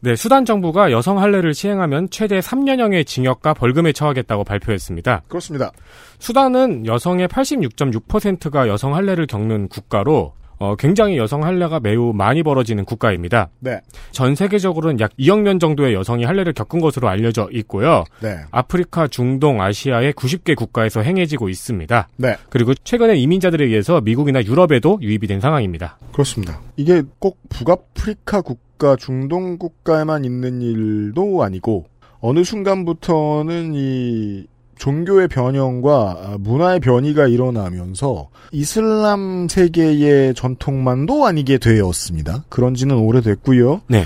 네, 수단 정부가 여성 할례를 시행하면 최대 3년형의 징역과 벌금에 처하겠다고 발표했습니다. 그렇습니다. 수단은 여성의 86.6%가 여성 할례를 겪는 국가로 어, 굉장히 여성 할례가 매우 많이 벌어지는 국가입니다. 네, 전 세계적으로는 약 2억 명 정도의 여성이 할례를 겪은 것으로 알려져 있고요. 네, 아프리카, 중동, 아시아의 90개 국가에서 행해지고 있습니다. 네, 그리고 최근에 이민자들에 의해서 미국이나 유럽에도 유입이 된 상황입니다. 그렇습니다. 이게 꼭 북아프리카 국가, 중동 국가에만 있는 일도 아니고 어느 순간부터는 이 종교의 변형과 아, 문화의 변이가 일어나면서 이슬람 세계의 전통만도 아니게 되었습니다. 그런 지는 오래됐고요. 네.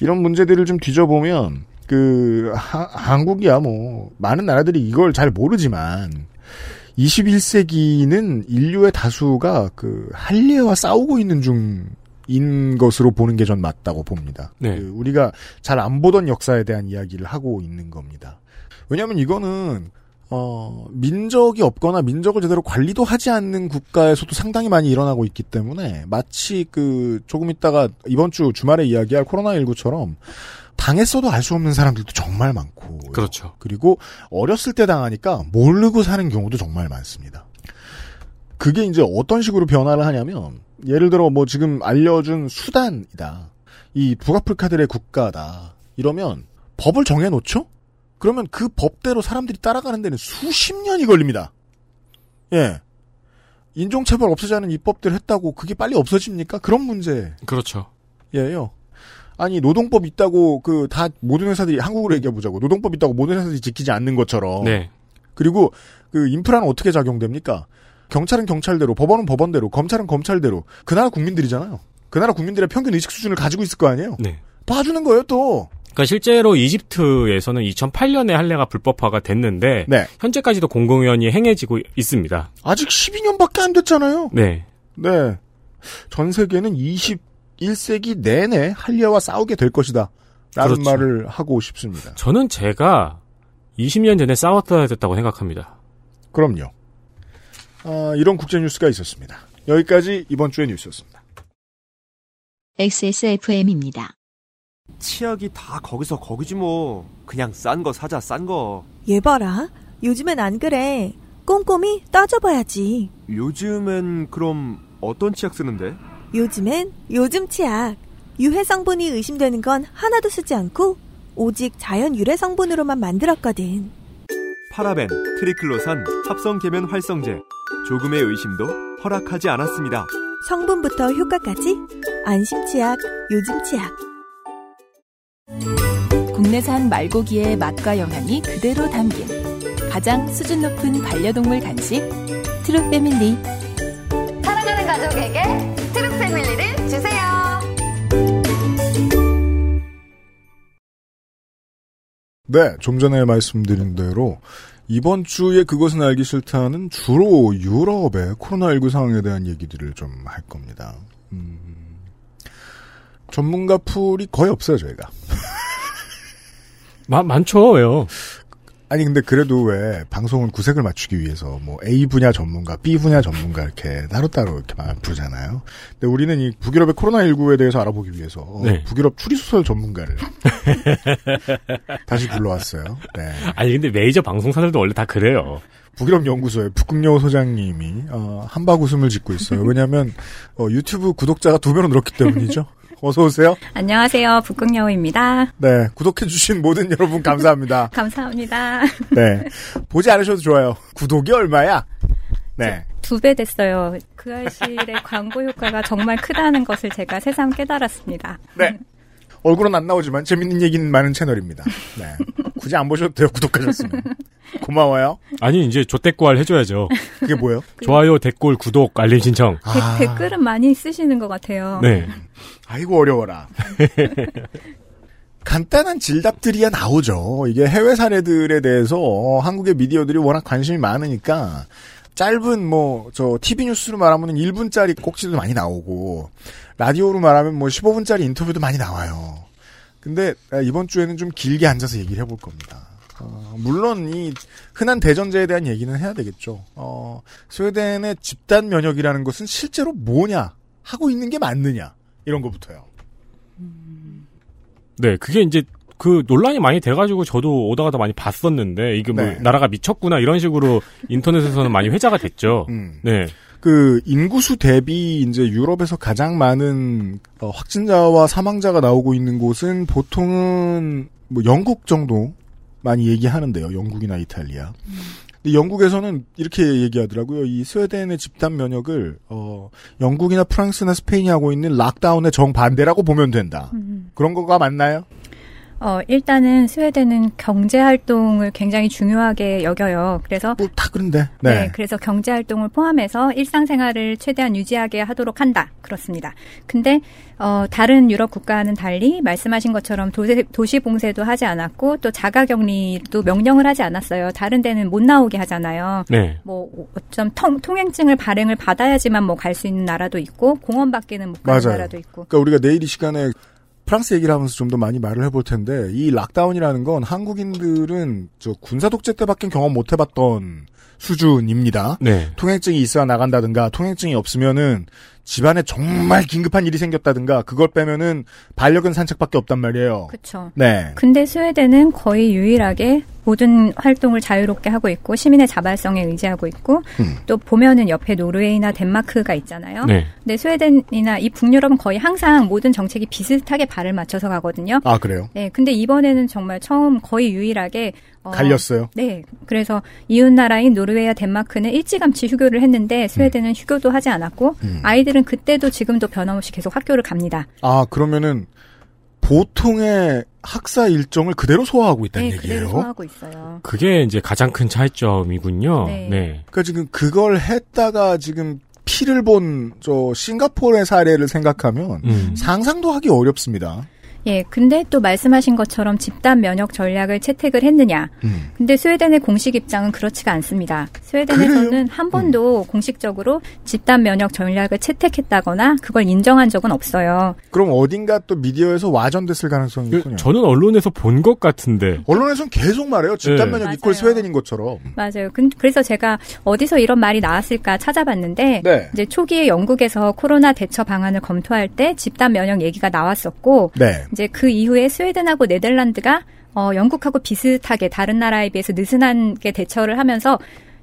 이런 문제들을 좀 뒤져보면 그 하- 한국이야 뭐 많은 나라들이 이걸 잘 모르지만 21세기는 인류의 다수가 그 할례와 싸우고 있는 중 인 것으로 보는 게 전 맞다고 봅니다. 네. 그 우리가 잘 안 보던 역사에 대한 이야기를 하고 있는 겁니다. 왜냐하면 이거는 어, 민족이 없거나 민족을 제대로 관리도 하지 않는 국가에서도 상당히 많이 일어나고 있기 때문에 마치 그 조금 있다가 이번 주 주말에 이야기할 코로나19처럼 당했어도 알 수 없는 사람들도 정말 많고 그렇죠. 그리고 어렸을 때 당하니까 모르고 사는 경우도 정말 많습니다. 그게 이제 어떤 식으로 변화를 하냐면 예를 들어 뭐 지금 알려준 수단이다. 이 북아프리카들의 국가다. 이러면 법을 정해놓죠? 그러면 그 법대로 사람들이 따라가는 데는 수십 년이 걸립니다. 예. 인종차별 없애자는 입법들 했다고 그게 빨리 없어집니까? 그런 문제. 그렇죠. 예요. 아니 노동법 있다고 그 다 모든 회사들이 한국으로 얘기해 보자고 노동법 있다고 모든 회사들이 지키지 않는 것처럼 네. 그리고 그 인프라는 어떻게 작용됩니까? 경찰은 경찰대로 법원은 법원대로 검찰은 검찰대로 그 나라 국민들이잖아요. 그 나라 국민들의 평균 의식 수준을 가지고 있을 거 아니에요. 네. 봐주는 거예요 또. 그러니까 실제로 이집트에서는 2008년에 할례가 불법화가 됐는데 네. 현재까지도 공공연히 행해지고 있습니다. 아직 12년밖에 안 됐잖아요. 네. 네. 전 세계는 21세기 내내 할례와 싸우게 될 것이다. 라는 그렇죠. 말을 하고 싶습니다. 저는 제가 20년 전에 싸웠어야 됐다고 생각합니다. 그럼요. 아, 이런 국제 뉴스가 있었습니다. 여기까지 이번 주의 뉴스였습니다. XSFM입니다. 치약이 다 거기서 거기지 뭐. 그냥 싼 거 사자, 싼 거. 얘 봐라. 요즘엔 안 그래. 꼼꼼히 따져봐야지. 요즘엔 그럼 어떤 치약 쓰는데? 요즘엔 요즘 치약. 유해 성분이 의심되는 건 하나도 쓰지 않고 오직 자연 유래 성분으로만 만들었거든. 파라벤, 트리클로산, 합성 계면 활성제. 조금의 의심도 허락하지 않았습니다. 성분부터 효과까지 안심 치약, 요즘 치약. 국내산 말고기의 맛과 영양이 그대로 담긴 가장 수준 높은 반려동물 간식 트루 패밀리. 사랑하는 가족에게 트루 패밀리를 주세요. 네, 좀 전에 말씀드린 대로 이번 주에 그것은 알기 싫다는 주로 유럽의 코로나19 상황에 대한 얘기들을 좀 할 겁니다. 음, 전문가 풀이 거의 없어요, 저희가. 마, 많죠, 왜요? 아니 근데 그래도 왜 방송은 구색을 맞추기 위해서 뭐 A 분야 전문가, B 분야 전문가 이렇게 따로따로 이렇게 막 부르잖아요. 근데 우리는 이 북유럽의 코로나 19에 대해서 알아보기 위해서 네. 북유럽 추리소설 전문가를 *laughs* 다시 불러왔어요. 네. 아니 근데 메이저 방송사들도 원래 다 그래요. 북유럽 연구소의 북극여우 소장님이 어, 한박 웃음을 짓고 있어요. 왜냐하면 어, 유튜브 구독자가 두 배로 늘었기 때문이죠. 어서 오세요. 안녕하세요. 북극여우입니다. 네, 구독해주신 모든 여러분 감사합니다. *laughs* 감사합니다. 네, 보지 않으셔도 좋아요. 구독이 얼마야? 네, 두 배 됐어요. 그 알실의 광고 효과가 정말 크다는 것을 제가 새삼 깨달았습니다. 네. *laughs* 얼굴은 안 나오지만 재밌는 얘기는 많은 채널입니다. 네, 굳이 안 보셔도 돼요. 구독하셨으면 고마워요. 아니 이제 조댓구알 해줘야죠. 그게 뭐예요? 좋아요, 댓글, 구독, 알림 신청. 데- 댓글은 많이 쓰시는 것 같아요. 네. 아이고 어려워라. 간단한 질답들이야 나오죠. 이게 해외 사례들에 대해서 어, 한국의 미디어들이 워낙 관심이 많으니까 짧은 뭐 저 TV 뉴스로 말하면 1분짜리 꼭지도 많이 나오고 라디오로 말하면 뭐 15분짜리 인터뷰도 많이 나와요. 근데 아, 이번 주에는 좀 길게 앉아서 얘기를 해볼 겁니다. 어, 물론 이 흔한 대전제에 대한 얘기는 해야 되겠죠. 어, 스웨덴의 집단 면역이라는 것은 실제로 뭐냐 하고 있는 게 맞느냐 이런 것부터요. 네, 그게 이제 그 논란이 많이 돼가지고 저도 오다가 다 많이 봤었는데 이게 뭐 네. 나라가 미쳤구나 이런 식으로 인터넷에서는 많이 회자가 됐죠. 음. 네. 그 인구수 대비 이제 유럽에서 가장 많은 어, 확진자와 사망자가 나오고 있는 곳은 보통은 뭐 영국 정도 많이 얘기하는데요. 영국이나 이탈리아. 근데 영국에서는 이렇게 얘기하더라고요. 이 스웨덴의 집단 면역을 어, 영국이나 프랑스나 스페인이 하고 있는 락다운의 정반대라고 보면 된다. 음. 그런 거가 맞나요? 어, 일단은 스웨덴은 경제 활동을 굉장히 중요하게 여겨요. 그래서 다 그런데. 네. 네. 그래서 경제 활동을 포함해서 일상생활을 최대한 유지하게 하도록 한다. 그렇습니다. 근데 어, 다른 유럽 국가와는 달리 말씀하신 것처럼 도시, 도시 봉쇄도 하지 않았고 또 자가 격리도 명령을 하지 않았어요. 다른 데는 못 나오게 하잖아요. 네. 뭐 어쩜 통, 통행증을 발행을 받아야지만 뭐 갈 수 있는 나라도 있고 공원 밖에는 못 가는 맞아요. 나라도 있고. 그러니까 우리가 내일 이 시간에 프랑스 얘기를 하면서 좀 더 많이 말을 해볼 텐데 이 lockdown이라는 건 한국인들은 저 군사 독재 때밖에 경험 못 해봤던 수준입니다. 네. 통행증이 있어야 나간다든가 통행증이 없으면은 집안에 정말 긴급한 일이 생겼다든가 그걸 빼면은 반려견 산책밖에 없단 말이에요. 그렇죠. 네. 근데 스웨덴은 거의 유일하게 모든 활동을 자유롭게 하고 있고 시민의 자발성에 의지하고 있고 음. 또 보면은 옆에 노르웨이나 덴마크가 있잖아요. 네. 근데 스웨덴이나 이 북유럽은 거의 항상 모든 정책이 비슷하게 발을 맞춰서 가거든요. 아 그래요? 네, 근데 이번에는 정말 처음 거의 유일하게 어, 갈렸어요? 네, 그래서 이웃 나라인 노르웨이와 덴마크는 일찌감치 휴교를 했는데 스웨덴은 휴교도 하지 않았고 음. 아이들은 그때도 지금도 변함없이 계속 학교를 갑니다. 아 그러면은 보통의 학사 일정을 그대로 소화하고 있다는 네, 얘기예요. 그대로 소화하고 있어요. 그게 이제 가장 큰 차이점이군요. 네. 네. 그러니까 지금 그걸 했다가 지금 피를 본 저 싱가포르의 사례를 생각하면 음. 상상도 하기 어렵습니다. 예, 근데 또 말씀하신 것처럼 집단 면역 전략을 채택을 했느냐. 음. 근데 스웨덴의 공식 입장은 그렇지가 않습니다. 스웨덴에서는 한 번도 공식적으로 집단 면역 전략을 채택했다거나 그걸 인정한 적은 없어요. 그럼 어딘가 또 미디어에서 와전됐을 가능성이 그, 있군요. 저는 언론에서 본 것 같은데. 언론에서는 계속 말해요. 집단 네. 면역 이퀄 스웨덴인 것처럼. 맞아요. 근- 그래서 제가 어디서 이런 말이 나왔을까 찾아봤는데 네. 이제 초기에 영국에서 코로나 대처 방안을 검토할 때 집단 면역 얘기가 나왔었고 네. 이제 그 이후에 스웨덴하고 네덜란드가 어, 영국하고 비슷하게 다른 나라에 비해서 느슨하게 대처를 하면서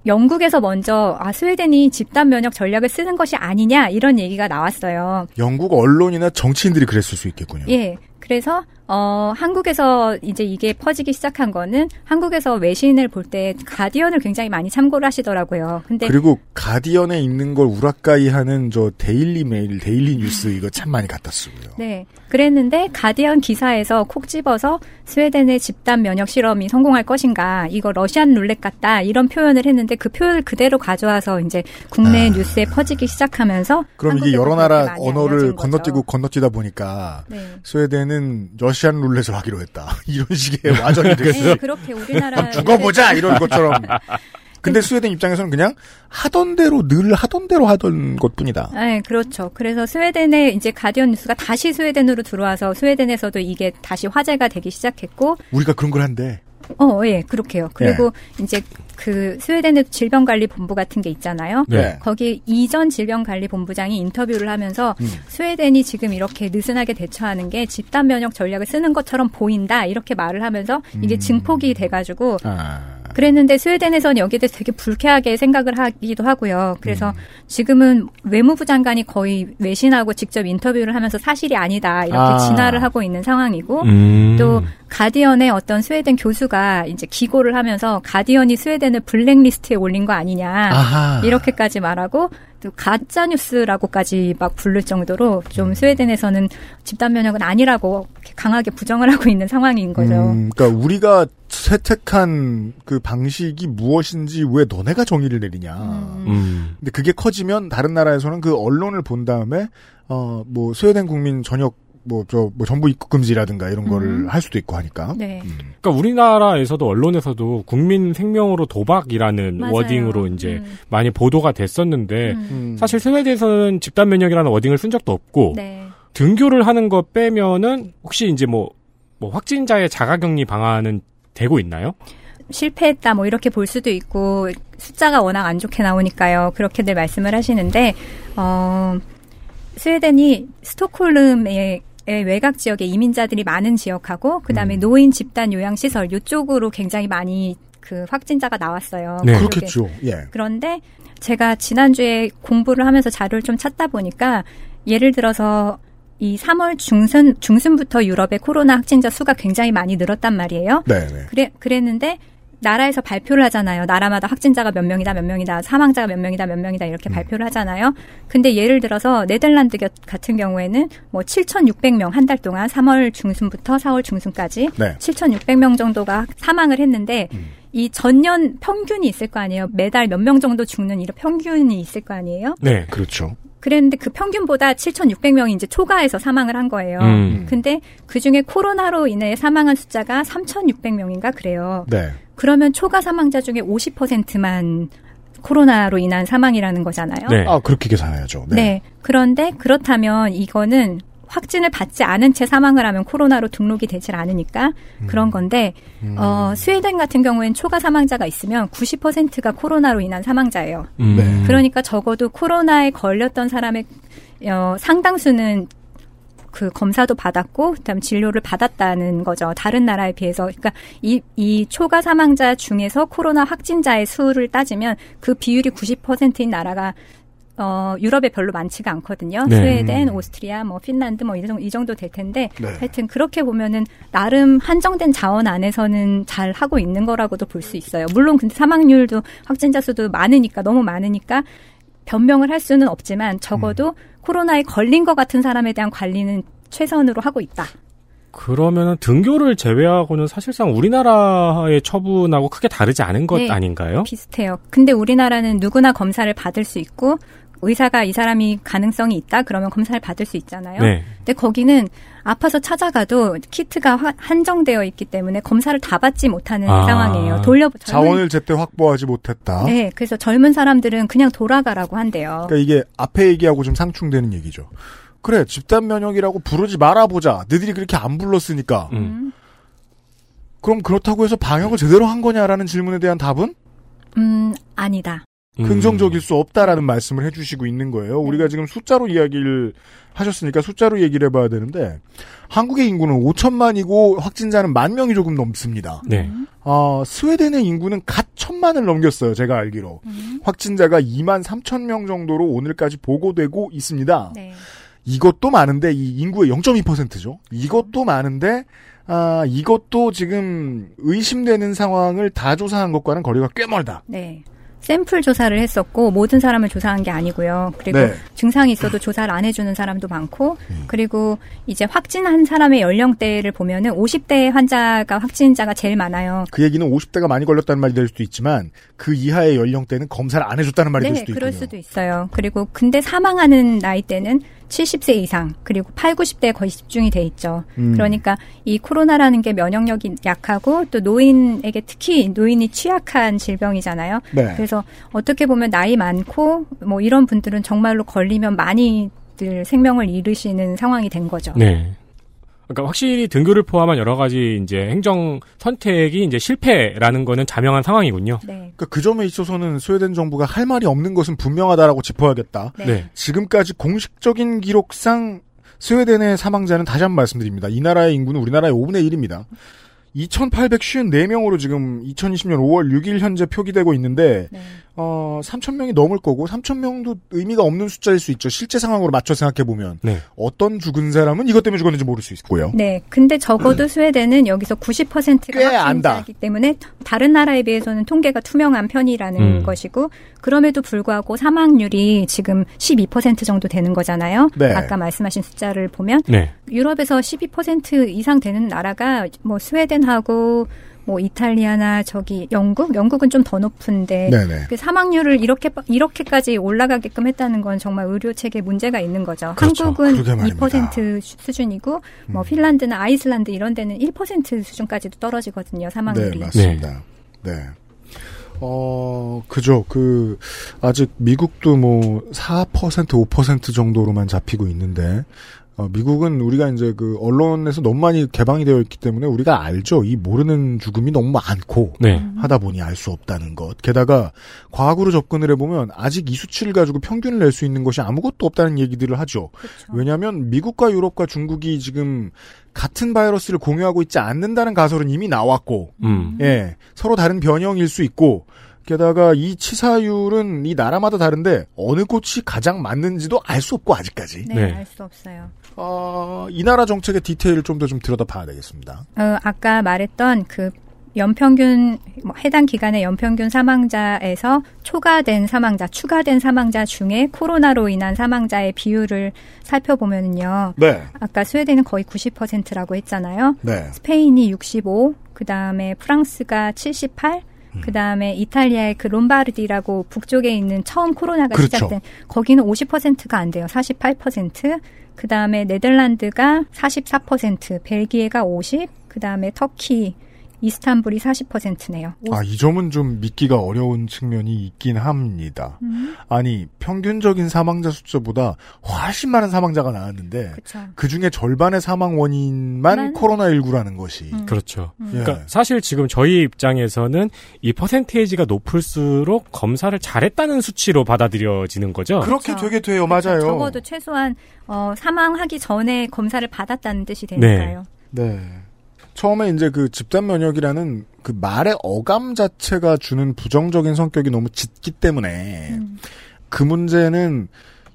영국에서 먼저 아 스웨덴이 집단 면역 전략을 쓰는 것이 아니냐 이런 얘기가 나왔어요. 영국 언론이나 정치인들이 그랬을 수 있겠군요. 예. 그래서 어 한국에서 이제 이게 퍼지기 시작한 거는 한국에서 외신을 볼 때 가디언을 굉장히 많이 참고를 하시더라고요. 근데 그리고 가디언에 있는 걸 우라카이 하는 저 데일리 메일, 데일리 뉴스 이거 참 많이 갖다 쓰고요. 네. 그랬는데 가디언 기사에서 콕 집어서 스웨덴의 집단 면역 실험이 성공할 것인가 이거 러시안 룰렛 같다 이런 표현을 했는데 그 표현을 그대로 가져와서 이제 국내 뉴스에 퍼지기 시작하면서 아. 그럼 이게 여러 나라 언어를. 건너뛰고 건너뛰다 보니까 네. 스웨덴은 러시 안 룰렛을 하기로 했다. *laughs* 이런 식의 와전이 됐어요. 네, 그렇게 우리나라 *laughs* 죽어보자 이런 것처럼. *laughs* 근데 스웨덴 입장에서는 그냥 하던 대로 늘 하던 대로 하던 것뿐이다. 네, 그렇죠. 그래서 스웨덴의 이제 가디언 뉴스가 다시 스웨덴으로 들어와서 스웨덴에서도 이게 다시 화제가 되기 시작했고, 우리가 그런 걸 한데. 어, 예, 그렇게요. 그리고 이제 그 스웨덴의 질병관리본부 같은 게 있잖아요. 네. 거기 이전 질병관리본부장이 인터뷰를 하면서 음. 스웨덴이 지금 이렇게 느슨하게 대처하는 게 집단 면역 전략을 쓰는 것처럼 보인다 이렇게 말을 하면서 이게 음. 증폭이 돼가지고 아. 그랬는데 스웨덴에서는 여기에 대해서 되게 불쾌하게 생각을 하기도 하고요. 그래서 음. 지금은 외무부 장관이 거의 외신하고 직접 인터뷰를 하면서 사실이 아니다 이렇게 아. 진화를 하고 있는 상황이고 음. 또 가디언의 어떤 스웨덴 교수가 이제 기고를 하면서 가디언이 스웨덴을 블랙리스트에 올린 거 아니냐 아하. 이렇게까지 말하고 또 가짜 뉴스라고까지 막 부를 정도로 음. 좀 스웨덴에서는 집단 면역은 아니라고 강하게 부정을 하고 있는 상황인 거죠. 음, 그러니까 우리가 채택한 그 방식이 무엇인지 왜 너네가 정의를 내리냐. 음. 근데 그게 커지면 다른 나라에서는 그 언론을 본 다음에 어뭐 스웨덴 국민 전역 뭐 저 뭐 정부 입국 금지라든가 이런 거를 음. 할 수도 있고 하니까. 네. 그러니까 우리나라에서도 언론에서도 국민 생명으로 도박이라는 맞아요. 워딩으로 이제 음. 많이 보도가 됐었는데 음. 사실 스웨덴에서는 집단 면역이라는 워딩을 쓴 적도 없고 네. 등교를 하는 거 빼면은 혹시 이제 뭐, 뭐 확진자의 자가 격리 방안은 되고 있나요? 실패했다 뭐 이렇게 볼 수도 있고 숫자가 워낙 안 좋게 나오니까요. 그렇게들 말씀을 하시는데 어 스웨덴이 스톡홀름의 의 외곽 지역에 이민자들이 많은 지역하고 그다음에 음. 노인 집단 요양 시설 이쪽으로 굉장히 많이 그 확진자가 나왔어요. 네. 그렇겠죠. 예. 그런데 제가 지난주에 공부를 하면서 자료를 좀 찾다 보니까 예를 들어서 이 3월 중순 중순부터 유럽의 코로나 확진자 수가 굉장히 많이 늘었단 말이에요. 네, 네. 그래 그랬는데 나라에서 발표를 하잖아요. 나라마다 확진자가 몇 명이다, 몇 명이다, 사망자가 몇 명이다, 몇 명이다 이렇게 발표를 하잖아요. 근데 예를 들어서 네덜란드 겨- 같은 경우에는 뭐 7,600명 한 달 동안 3월 중순부터 4월 중순까지 네. 7,600명 정도가 사망을 했는데 이 전년 평균이 있을 거 아니에요. 매달 몇 명 정도 죽는 이런 평균이 있을 거 아니에요. 네. 그렇죠. 그랬는데 그 평균보다 7,600명이 이제 초과해서 사망을 한 거예요. 음. 근데 그 중에 코로나로 인해 사망한 숫자가 3,600명인가 그래요. 네. 그러면 초과 사망자 중에 50%만 코로나로 인한 사망이라는 거잖아요. 아, 그렇게 계산해야죠. 네. 네. 그런데 그렇다면 이거는 확진을 받지 않은 채 사망을 하면 코로나로 등록이 되질 않으니까 음. 그런 건데 어, 스웨덴 같은 경우에는 초과 사망자가 있으면 90%가 코로나로 인한 사망자예요. 음. 네. 그러니까 적어도 코로나에 걸렸던 사람의 어, 상당수는 그 검사도 받았고 그다음 진료를 받았다는 거죠. 다른 나라에 비해서 그러니까 이, 이 초과 사망자 중에서 코로나 확진자의 수를 따지면 그 비율이 90%인 나라가 어, 유럽에 별로 많지가 않거든요. 네. 스웨덴, 오스트리아, 뭐 핀란드 뭐 이 정도, 이 정도 될 텐데 네. 하여튼 그렇게 보면은 나름 한정된 자원 안에서는 잘 하고 있는 거라고도 볼 수 있어요. 물론 근데 사망률도 확진자 수도 많으니까 너무 많으니까 변명을 할 수는 없지만 적어도 코로나에 걸린 것 같은 사람에 대한 관리는 최선으로 하고 있다. 그러면은 등교를 제외하고는 사실상 우리나라의 처분하고 크게 다르지 않은 것 네, 아닌가요? 비슷해요. 근데 우리나라는 누구나 검사를 받을 수 있고 의사가 이 사람이 가능성이 있다 그러면 검사를 받을 수 있잖아요. 네. 근데 거기는 아파서 찾아가도 키트가 화- 한정되어 있기 때문에 검사를 다 받지 못하는 아. 상황이에요. 돌려 젊은- 자원을 제때 확보하지 못했다. 네, 그래서 젊은 사람들은 그냥 돌아가라고 한대요. 그러니까 이게 앞에 얘기하고 좀 상충되는 얘기죠. 그래 집단 면역이라고 부르지 말아보자. 너희들이 그렇게 안 불렀으니까. 음. 그럼 그렇다고 해서 방역을 제대로 한 거냐라는 질문에 대한 답은 음, 아니다. 긍정적일 수 없다라는 말씀을 해주시고 있는 거예요. 우리가 지금 숫자로 이야기를 하셨으니까 숫자로 얘기를 해봐야 되는데 한국의 인구는 5천만이고 확진자는 만 명이 조금 넘습니다. 네. 어, 스웨덴의 인구는 갓 천만을 넘겼어요. 제가 알기로. 확진자가 2만 3천 명 정도로 오늘까지 보고되고 있습니다. 네. 이것도 많은데 이 인구의 0.2%죠. 이것도 많은데 아, 이것도 지금 의심되는 상황을 다 조사한 것과는 거리가 꽤 멀다. 네. 샘플 조사를 했었고 모든 사람을 조사한 게 아니고요. 그리고 네. 증상이 있어도 조사를 안 해주는 사람도 많고 그리고 이제 확진한 사람의 연령대를 보면은 50대 환자가 확진자가 제일 많아요. 그 얘기는 50대가 많이 걸렸다는 말이 될 수도 있지만 그 이하의 연령대는 검사를 안 해줬다는 말이 될 네, 수도 그럴 있고요. 수도 있어요. 그리고 근데 사망하는 나이대는 70세 이상 그리고 8, 90대에 거의 집중이 돼 있죠. 음. 그러니까 이 코로나라는 게 면역력이 약하고 또 노인에게 특히 노인이 취약한 질병이잖아요. 네. 그래서 어떻게 보면 나이 많고 뭐 이런 분들은 정말로 걸리면 많이들 생명을 잃으시는 상황이 된 거죠. 네. 그러니까 확실히 등교를 포함한 여러 가지 이제 행정 선택이 이제 실패라는 거는 자명한 상황이군요. 네. 그러니까 그 점에 있어서는 스웨덴 정부가 할 말이 없는 것은 분명하다라고 짚어야겠다. 네. 네. 지금까지 공식적인 기록상 스웨덴의 사망자는 다시 한 번 말씀드립니다. 이 나라의 인구는 우리나라의 5분의 1입니다. 2,854명으로 지금 2020년 5월 6일 현재 표기되고 있는데 네. 어, 3,000명이 넘을 거고 3,000명도 의미가 없는 숫자일 수 있죠. 실제 상황으로 맞춰 생각해 보면 네. 어떤 죽은 사람은 이것 때문에 죽었는지 모를 수 있고요. 네, 근데 적어도 스웨덴은 여기서 90%가 꽤 안다. 확진자이기 때문에 다른 나라에 비해서는 통계가 투명한 편이라는 음. 것이고 그럼에도 불구하고 사망률이 지금 12% 정도 되는 거잖아요. 네. 아까 말씀하신 숫자를 보면 네. 유럽에서 12% 이상 되는 나라가 뭐 스웨덴하고 뭐 이탈리아나 저기 영국, 영국은 좀 더 높은데 네네. 그 사망률을 이렇게 이렇게까지 올라가게끔 했다는 건 정말 의료 체계 문제가 있는 거죠. 그렇죠. 한국은 그러게 말입니다. 음. 2% 수준이고 뭐 핀란드나 아이슬란드 이런 데는 1% 수준까지도 떨어지거든요. 사망률이. 네, 맞습니다. 네. 어, 그죠. 그, 아직 미국도 뭐, 4%, 5% 정도로만 잡히고 있는데, 어, 미국은 우리가 이제 그, 언론에서 너무 많이 개방이 되어 있기 때문에 우리가 알죠. 이 모르는 죽음이 너무 많고, 네. 하다 보니 알 수 없다는 것. 게다가, 과학으로 접근을 해보면, 아직 이 수치를 가지고 평균을 낼 수 있는 것이 아무것도 없다는 얘기들을 하죠. 왜냐하면 미국과 유럽과 중국이 지금 같은 바이러스를 공유하고 있지 않는다는 가설은 이미 나왔고, 음. 예, 서로 다른 변형일 수 있고, 게다가 이 치사율은 이 나라마다 다른데 어느 곳이 가장 맞는지도 알 수 없고 아직까지. 네, 알수 없어요. 어, 이 나라 정책의 디테일을 좀더좀 들여다봐야 되겠습니다. 어, 아까 말했던 그 연평균 뭐 해당 기간의 연평균 사망자에서 초과된 사망자, 추가된 사망자 중에 코로나로 인한 사망자의 비율을 살펴보면요. 네. 아까 스웨덴은 거의 90%라고 했잖아요. 네. 스페인이 65, 그 다음에 프랑스가 78, 음. 그 다음에 이탈리아의 그 롬바르디라고 북쪽에 있는 처음 코로나가 그렇죠. 시작된 거기는 50%가 안 돼요. 48%. 그 다음에 네덜란드가 44%, 벨기에가 50, 그 다음에 터키, 이스탄불이 40%네요. 아, 이 점은 좀 믿기가 어려운 측면이 있긴 합니다. 음. 아니, 평균적인 사망자 숫자보다 훨씬 많은 사망자가 나왔는데. 그 중에 절반의 사망 원인만 만? 코로나19라는 것이. 그렇죠. 예. 그러니까 사실 지금 저희 입장에서는 이 퍼센테이지가 높을수록 검사를 잘했다는 수치로 받아들여지는 거죠. 그렇게 되게 돼요, 맞아요. 적어도 최소한 어, 사망하기 전에 검사를 받았다는 뜻이 되니까요. 네. 처음에 이제 그 집단 면역이라는 그 말의 어감 자체가 주는 부정적인 성격이 너무 짙기 때문에 음. 그 문제는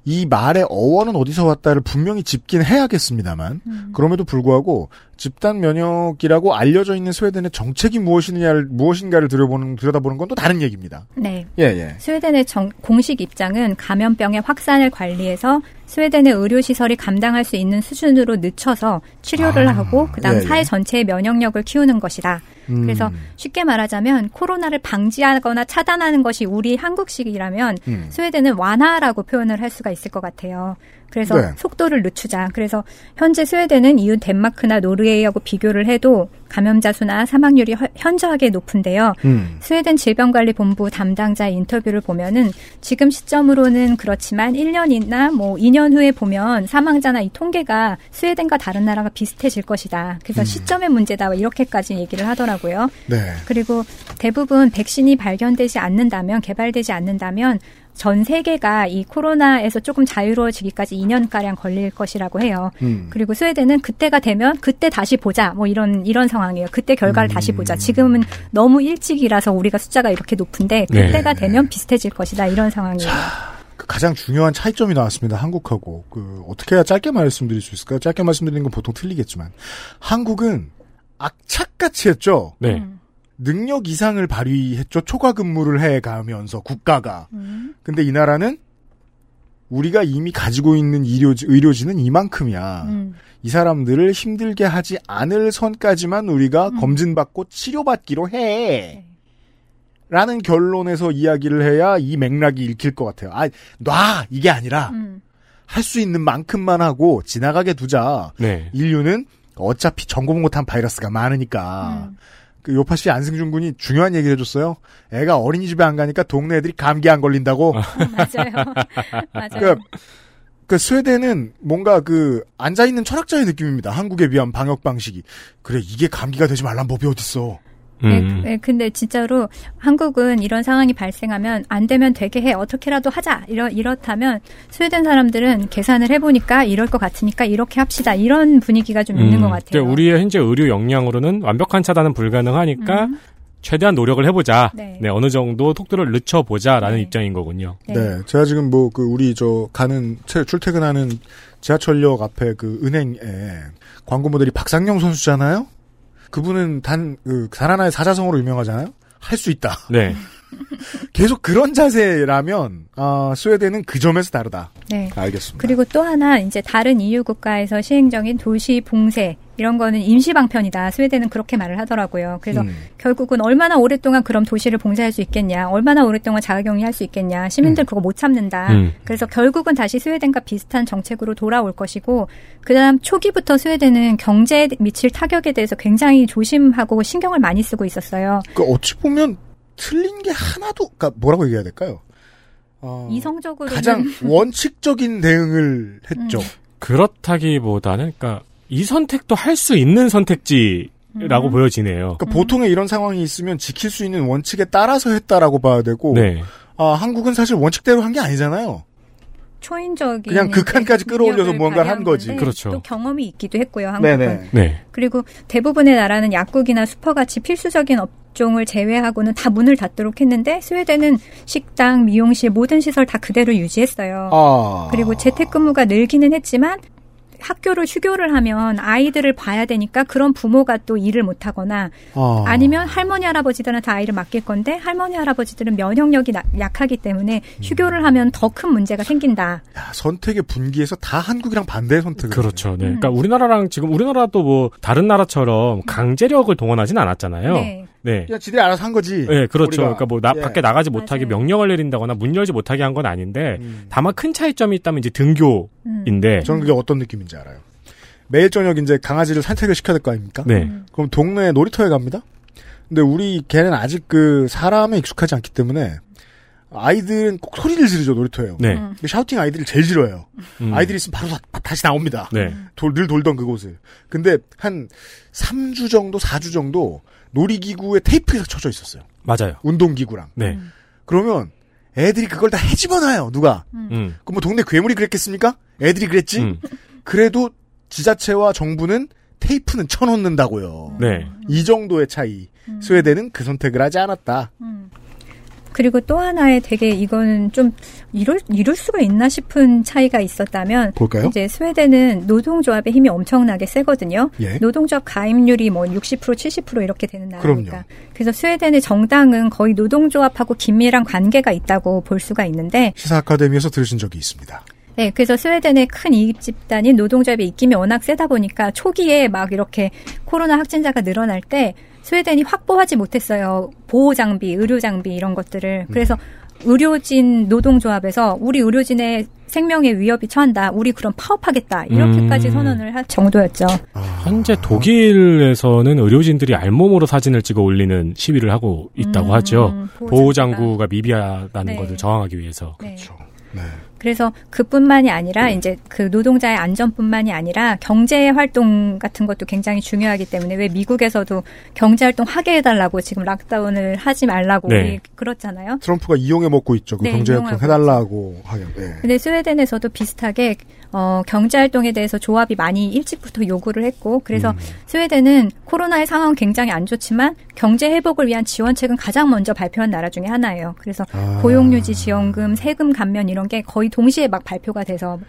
이 말의 어원은 어디서 왔다를 분명히 짚긴 해야겠습니다만 음. 그럼에도 불구하고 집단 면역이라고 알려져 있는 스웨덴의 정책이 무엇이냐를 무엇인가를 들여보는 들여다보는 건 또 다른 얘기입니다. 네. 예 예. 스웨덴의 정- 공식 입장은 감염병의 확산을 관리해서 스웨덴의 의료 시설이 감당할 수 있는 수준으로 늦춰서 치료를 아, 하고 그다음 예, 예. 사회 전체의 면역력을 키우는 것이다. 음. 그래서 쉽게 말하자면 코로나를 방지하거나 차단하는 것이 우리 한국식이라면 음. 스웨덴은 완화라고 표현을 할 수가 있을 것 같아요. 그래서 네. 속도를 늦추자. 그래서 현재 스웨덴은 이웃 덴마크나 노르웨이하고 비교를 해도 감염자 수나 사망률이 허- 현저하게 높은데요. 음. 스웨덴 질병관리본부 담당자 인터뷰를 보면은 지금 시점으로는 그렇지만 1년이나 뭐 2년 후에 보면 사망자나 이 통계가 스웨덴과 다른 나라가 비슷해질 것이다. 그래서 시점의 문제다. 이렇게까지 얘기를 하더라고요. 네. 그리고 대부분 백신이 발견되지 않는다면 개발되지 않는다면 전 세계가 이 코로나에서 조금 자유로워지기까지 2년가량 걸릴 것이라고 해요. 음. 그리고 스웨덴은 그때가 되면 그때 다시 보자. 뭐 이런 이런 상황이에요. 그때 결과를 다시 음. 보자. 지금은 너무 일찍이라서 우리가 숫자가 이렇게 높은데 네. 그때가 되면 비슷해질 것이다. 이런 상황이에요. 그 가장 중요한 차이점이 나왔습니다. 한국하고 그 어떻게 해야 짧게 말씀드릴 수 있을까요? 짧게 말씀드리는 건 보통 틀리겠지만 한국은 악착같이 했죠. 네. 능력 이상을 발휘했죠. 초과 근무를 해 가면서 국가가. 근데 이 나라는 우리가 이미 가지고 있는 의료지, 의료진은 이만큼이야. 음. 이 사람들을 힘들게 하지 않을 선까지만 우리가 검진받고 치료받기로 해. 라는 결론에서 이야기를 해야 이 맥락이 읽힐 것 같아요. 아, 놔! 이게 아니라, 음. 할수 있는 만큼만 하고 지나가게 두자. 네. 인류는 어차피 전공 못한 바이러스가 많으니까. 그 요파 씨 안승준 군이 중요한 얘기를 해줬어요. 애가 어린이집에 안 가니까 동네 애들이 감기 안 걸린다고. 맞아요. *laughs* 맞아요. 그러니까 그 스웨덴은 뭔가 그 앉아 있는 철학자의 느낌입니다. 한국에 비한 방역 방식이. 그래 이게 감기가 되지 말란 법이 어딨어. 네, 음. 네, 근데 진짜로 한국은 이런 상황이 발생하면 안 되면 되게 해 어떻게라도 하자 이러 이렇다면 스웨덴 사람들은 계산을 해보니까 이럴 것 같으니까 이렇게 합시다 이런 분위기가 좀 있는 것 같아요. 근데 우리의 현재 의료 역량으로는 완벽한 차단은 불가능하니까 최대한 노력을 해보자. 네. 네. 어느 정도 속도를 늦춰보자라는 입장인 거군요. 네. 제가 지금 뭐 그 우리 저 가는 채- 출퇴근하는 지하철역 앞에 그 은행에 광고 모델이 박상영 선수잖아요. 그분은 단, 그, 단 하나의 사자성어로 유명하잖아요? 할 수 있다. 네. 계속 그런 자세라면, 아, 스웨덴은 그 점에서 다르다. 네. 알겠습니다. 그리고 또 하나 이제 다른 EU 국가에서 시행적인 도시 봉쇄 이런 거는 임시 방편이다. 스웨덴은 그렇게 말을 하더라고요. 그래서 음. 결국은 얼마나 오랫동안 그럼 도시를 봉쇄할 수 있겠냐, 얼마나 오랫동안 자가격리할 수 있겠냐, 시민들 그거 못 참는다. 음. 그래서 결국은 다시 스웨덴과 비슷한 정책으로 돌아올 것이고, 그다음 초기부터 스웨덴은 경제에 미칠 타격에 대해서 굉장히 조심하고 신경을 많이 쓰고 있었어요. 그 어찌 보면 틀린 게 하나도, 그니까 뭐라고 얘기해야 될까요? 어, 이성적으로 가장 *laughs* 원칙적인 대응을 했죠. 그렇다기보다는, 그러니까 이 선택도 할 수 있는 선택지 라고 보여지네요. 그러니까 보통의 이런 상황이 있으면 지킬 수 있는 원칙에 따라서 했다라고 봐야 되고, 네. 아, 한국은 사실 원칙대로 한 게 아니잖아요. 초인적인 그냥 극한까지 끌어올려서 능력을 뭔가를 한 거지. 그렇죠. 또 경험이 있기도 했고요. 한국은. 네네. 네. 그리고 대부분의 나라는 약국이나 슈퍼같이 필수적인 업종을 제외하고는 다 문을 닫도록 했는데 스웨덴은 식당, 미용실 모든 시설 다 그대로 유지했어요. 아. 그리고 재택근무가 늘기는 했지만 학교를 휴교를 하면 아이들을 봐야 되니까 그런 부모가 또 일을 못 하거나 아. 아니면 할머니 할아버지들한테 아이를 맡길 건데 할머니 할아버지들은 면역력이 나- 약하기 때문에 휴교를 하면 더 큰 문제가 생긴다. 야, 선택의 분기에서 다 한국이랑 반대의 선택을. 그렇죠. 네. 음. 그러니까 우리나라랑 지금 우리나라도 뭐 다른 나라처럼 강제력을 동원하진 않았잖아요. 네. 네. 그냥 지들이 알아서 한 거지. 네, 그렇죠. 우리가. 그러니까 뭐 나, 예. 밖에 나가지 못하게 명령을 내린다거나 문 열지 못하게 한 건 아닌데 다만 큰 차이점이 있다면 이제 등교인데 저는 그게 어떤 느낌인지 알아요. 매일 저녁 이제 강아지를 산책을 시켜야 될 거 아닙니까? 네. 그럼 동네 놀이터에 갑니다. 근데 우리 개는 아직 그 사람에 익숙하지 않기 때문에 아이들은 꼭 소리를 지르죠 놀이터에요. 네. 샤우팅 아이들을 제일 싫어해요. 음. 아이들이 있으면 바로 다, 다시 나옵니다. 네. 돌, 늘 돌던 그곳을. 근데 한 3주 정도, 4주 정도 놀이기구에 테이프가 쳐져 있었어요. 맞아요. 운동기구랑. 네. 그러면 애들이 그걸 다 헤집어놔요. 누가. 음. 그럼 뭐 동네 괴물이 그랬겠습니까? 애들이 그랬지? 음. 그래도 지자체와 정부는 테이프는 쳐놓는다고요. 네. 이 정도의 차이. 스웨덴은 그 선택을 하지 않았다. 그리고 또 하나의 되게 이거는 좀 이럴 이럴 수가 있나 싶은 차이가 있었다면 볼까요? 이제 스웨덴은 노동조합의 힘이 엄청나게 세거든요. 예. 노동조합 가입률이 뭐 60% 70% 이렇게 되는 나라니까. 그럼요. 그래서 스웨덴의 정당은 거의 노동조합하고 긴밀한 관계가 있다고 볼 수가 있는데 시사 아카데미에서 들으신 적이 있습니다. 네, 그래서 스웨덴의 큰 이익 집단인 노동조합의 입김이 워낙 세다 보니까 초기에 막 이렇게 코로나 확진자가 늘어날 때 스웨덴이 확보하지 못했어요. 보호 장비, 의료 장비 이런 것들을. 그래서 의료진 노동조합에서 우리 의료진의 생명에 위협이 처한다. 우리 그럼 파업하겠다. 이렇게까지 음. 선언을 할 정도였죠. 현재 독일에서는 의료진들이 알몸으로 사진을 찍어 올리는 시위를 하고 있다고 음, 하죠. 보호장구가. 미비하다는 네. 것을 저항하기 위해서. 그렇죠. 그래서 그뿐만이 아니라 이제 그 노동자의 안전뿐만이 아니라 경제 활동 같은 것도 굉장히 중요하기 때문에 왜 미국에서도 경제 활동 하게 해달라고 지금 락다운을 하지 말라고 네. 우리 그렇잖아요. 트럼프가 이용해 먹고 있죠. 그 네, 경제협정 이용하고 해달라고 하긴. 네. 근데 스웨덴에서도 비슷하게 어, 경제 활동에 대해서 조합이 많이 일찍부터 요구를 했고 그래서 음. 스웨덴은 코로나의 상황은 굉장히 안 좋지만 경제 회복을 위한 지원책은 가장 먼저 발표한 나라 중에 하나예요. 그래서 아. 고용유지 지원금, 세금 감면 이런 게 거의 동시에 막 발표가 돼서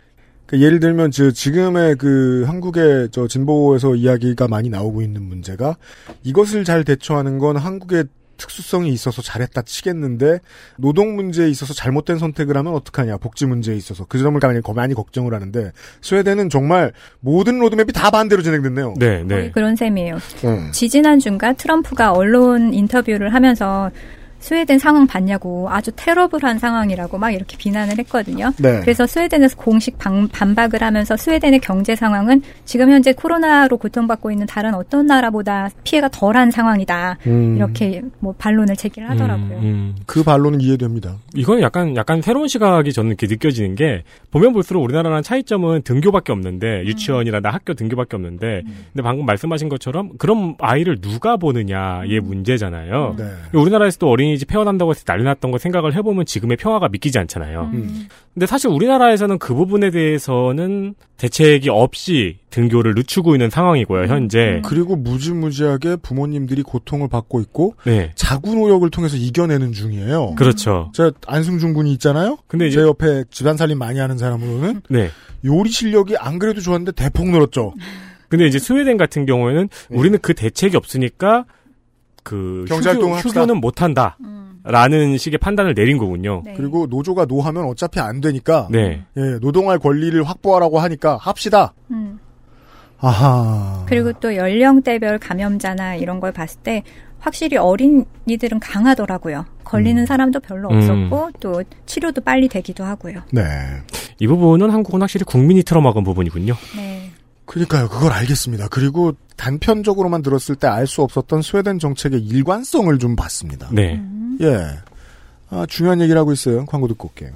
그 예를 들면 저 지금의 그 한국의 저 진보에서 이야기가 많이 나오고 있는 문제가 이것을 잘 대처하는 건 한국의 특수성이 있어서 잘했다 치겠는데 노동 문제에 있어서 잘못된 선택을 하면 어떡하냐 복지 문제에 있어서 그 점을 많이 많이 걱정을 하는데 스웨덴은 정말 모든 로드맵이 다 반대로 진행됐네요. 네, 거의 그런 셈이에요. 음. 지지난주인가 트럼프가 언론 인터뷰를 하면서 스웨덴 상황 봤냐고 아주 테러블한 상황이라고 막 이렇게 비난을 했거든요. 네. 그래서 스웨덴에서 공식 반, 반박을 하면서 스웨덴의 경제 상황은 지금 현재 코로나로 고통받고 있는 다른 어떤 나라보다 피해가 덜한 상황이다. 음. 이렇게 뭐 반론을 제기를 하더라고요. 음. 그 반론은 이해됩니다. 이건 약간 약간 새로운 시각이 저는 이렇게 느껴지는 게 보면 볼수록 우리나라랑 차이점은 등교밖에 없는데 유치원이나 학교 등교밖에 없는데 근데 방금 말씀하신 것처럼 그럼 아이를 누가 보느냐의 문제잖아요. 네. 우리나라에서도 어린 이집 폐원한다고 해서 난리 났던 거 생각을 해보면 지금의 평화가 믿기지 않잖아요. 음. 근데 사실 우리나라에서는 그 부분에 대해서는 대책이 없이 등교를 늦추고 있는 상황이고요, 현재. 그리고 무지무지하게 부모님들이 고통을 받고 있고 네. 자구 노력을 통해서 이겨내는 중이에요. 그렇죠. 제 안승준 군이 있잖아요. 근데 이제- 제 옆에 집안 살림 많이 하는 사람으로는 네. 요리 실력이 안 그래도 좋았는데 대폭 늘었죠. 근데 이제 스웨덴 같은 경우에는 우리는 그 대책이 없으니까 그 네. 경제활동을 휴교. 휴교는 못 한다. 라는 식의 판단을 내린 거군요. 그리고 노조가 노하면 어차피 안 되니까 네. 예, 노동할 권리를 확보하라고 하니까 합시다. 음. 아하. 그리고 또 연령대별 감염자나 이런 걸 봤을 때 확실히 어린이들은 강하더라고요. 걸리는 사람도 별로 음. 없었고 또 치료도 빨리 되기도 하고요. 네. 이 부분은 한국은 확실히 국민이 틀어막은 부분이군요. 네. 그러니까요. 그걸 알겠습니다. 그리고 단편적으로만 들었을 때 알 수 없었던 스웨덴 정책의 일관성을 좀 봤습니다. 네. 예. 아, 중요한 얘기를 하고 있어요. 광고 듣고 올게요.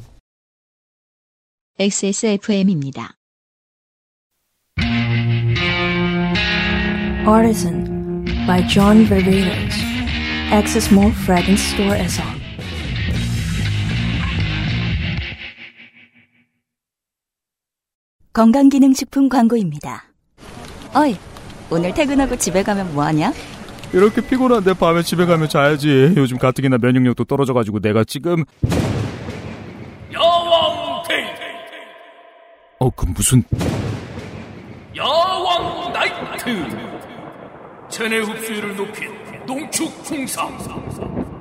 XSFM입니다. Artisan by John Varvatos. Access Mall Fragrance Store SR. 건강기능식품 광고입니다. 어이, 오늘 퇴근하고 집에 가면 뭐하냐? 이렇게 피곤한데 밤에 집에 가면 자야지. 요즘 가뜩이나 면역력도 떨어져가지고 내가 지금 야왕 데이 어 그 무슨 야왕 나이트 체내 흡수율을 높인 농축 홍삼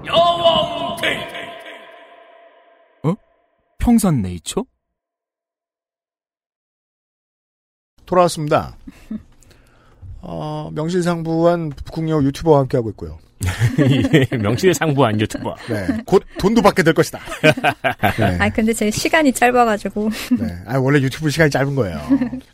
야왕 데이 어? 평산 네이처? 돌아왔습니다. 어, 명실상부한 국영 유튜버와 함께하고 있고요. *laughs* 예, 명실상부한 유튜버. 네. 곧 돈도 받게 될 것이다. *laughs* 네. 아 근데 제 시간이 짧아가지고 네. 아, 원래 유튜브 시간이 짧은 거예요.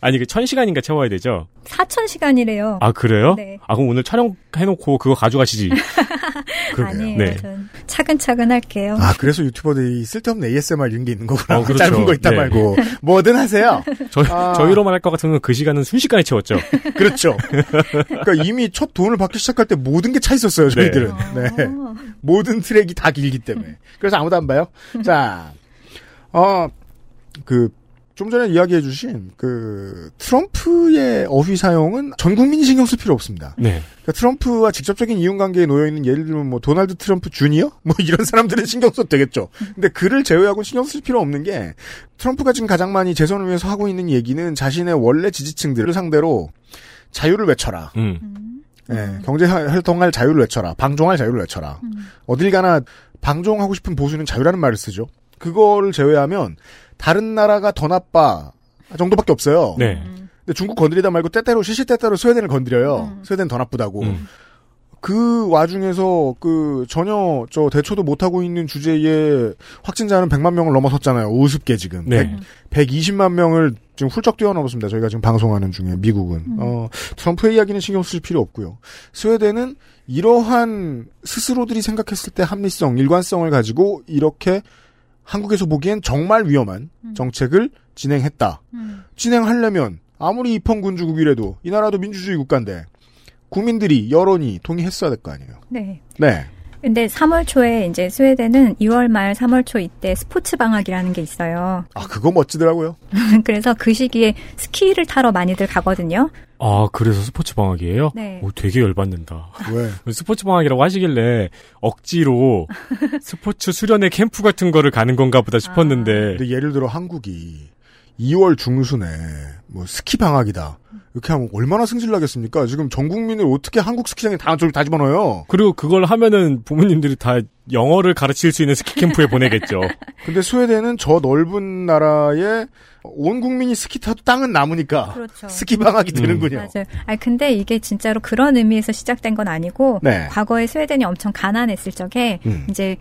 아니 그 천 시간인가 채워야 되죠? 4천 시간이래요. 아 그래요? 네. 아 그럼 오늘 촬영해놓고 그거 가져가시지. *laughs* 아니에요. 네. 전 차근차근 할게요. 아, 그래서 유튜버들이 쓸데없는 ASMR 이런 게 있는 거구나. 어, 그렇죠. 짧은 거 있다 네. 말고. *laughs* 뭐든 하세요. 저, 아. 저희로만 할 것 같으면 그 시간은 순식간에 채웠죠. *laughs* 그렇죠. 그러니까 이미 첫 돈을 받기 시작할 때 모든 게 차 있었어요, 저희들은. 네. 모든 트랙이 다 길기 때문에. 그래서 아무도 안 봐요. 자, 어, 그, 좀 전에 이야기해 주신 그 트럼프의 어휘 사용은 전 국민이 신경 쓸 필요 없습니다. 네. 그러니까 트럼프와 직접적인 이용 관계에 놓여 있는 예를 들면 뭐 도널드 트럼프 주니어 *laughs* 뭐 이런 사람들은 신경 써도 되겠죠. 근데 그를 제외하고 신경 쓸 필요 없는 게 트럼프가 지금 가장 많이 재선을 위해서 하고 있는 얘기는 자신의 원래 지지층들을 상대로 자유를 외쳐라. 음. 예, 경제 활동할 자유를 외쳐라. 방종할 자유를 외쳐라. 어딜 가나 방종하고 싶은 보수는 자유라는 말을 쓰죠. 그거를 제외하면 다른 나라가 더 나빠 정도밖에 없어요. 네. 근데 중국 건드리다 말고 때때로 시시때때로 스웨덴을 건드려요. 스웨덴 더 나쁘다고. 음. 그 와중에서 그 전혀 저 대처도 못 하고 있는 주제에 확진자는 100만 명을 넘어섰잖아요. 우습게 지금. 네. 100, 120만 명을 지금 훌쩍 뛰어넘었습니다. 저희가 지금 방송하는 중에 미국은. 어, 트럼프의 이야기는 신경 쓸 필요 없고요. 스웨덴은 이러한 스스로들이 생각했을 때 합리성, 일관성을 가지고 이렇게 한국에서 보기엔 정말 위험한 정책을 진행했다. 진행하려면 아무리 입헌군주국이라도 이 나라도 민주주의 국가인데 국민들이 여론이 동의했어야 될 거 아니에요. 네. 네. 근데 3월 초에 이제 스웨덴은 2월 말 3월 초 이때 스포츠 방학이라는 게 있어요. 아 그거 멋지더라고요. *laughs* 그래서 그 시기에 스키를 타러 많이들 가거든요. 아 그래서 스포츠 방학이에요? 네. 오, 되게 열받는다. 왜? *laughs* 스포츠 방학이라고 하시길래 억지로 *laughs* 스포츠 수련회 캠프 같은 거를 가는 건가 보다 싶었는데. 근데 예를 들어 한국이 2월 중순에 뭐 스키 방학이다. 이렇게 하면 얼마나 승질 나겠습니까? 지금 전 국민을 어떻게 한국 스키장에 다, 다 집어넣어요? 그리고 그걸 하면은 부모님들이 다 영어를 가르칠 수 있는 스키 캠프에 보내겠죠. *laughs* 근데 스웨덴은 저 넓은 나라에 온 국민이 스키 타도 땅은 남으니까 그렇죠. 스키 방학이 되는군요. 맞아요. 아 근데 이게 진짜로 그런 의미에서 시작된 건 아니고 네. 과거에 스웨덴이 엄청 가난했을 적에 음. 이제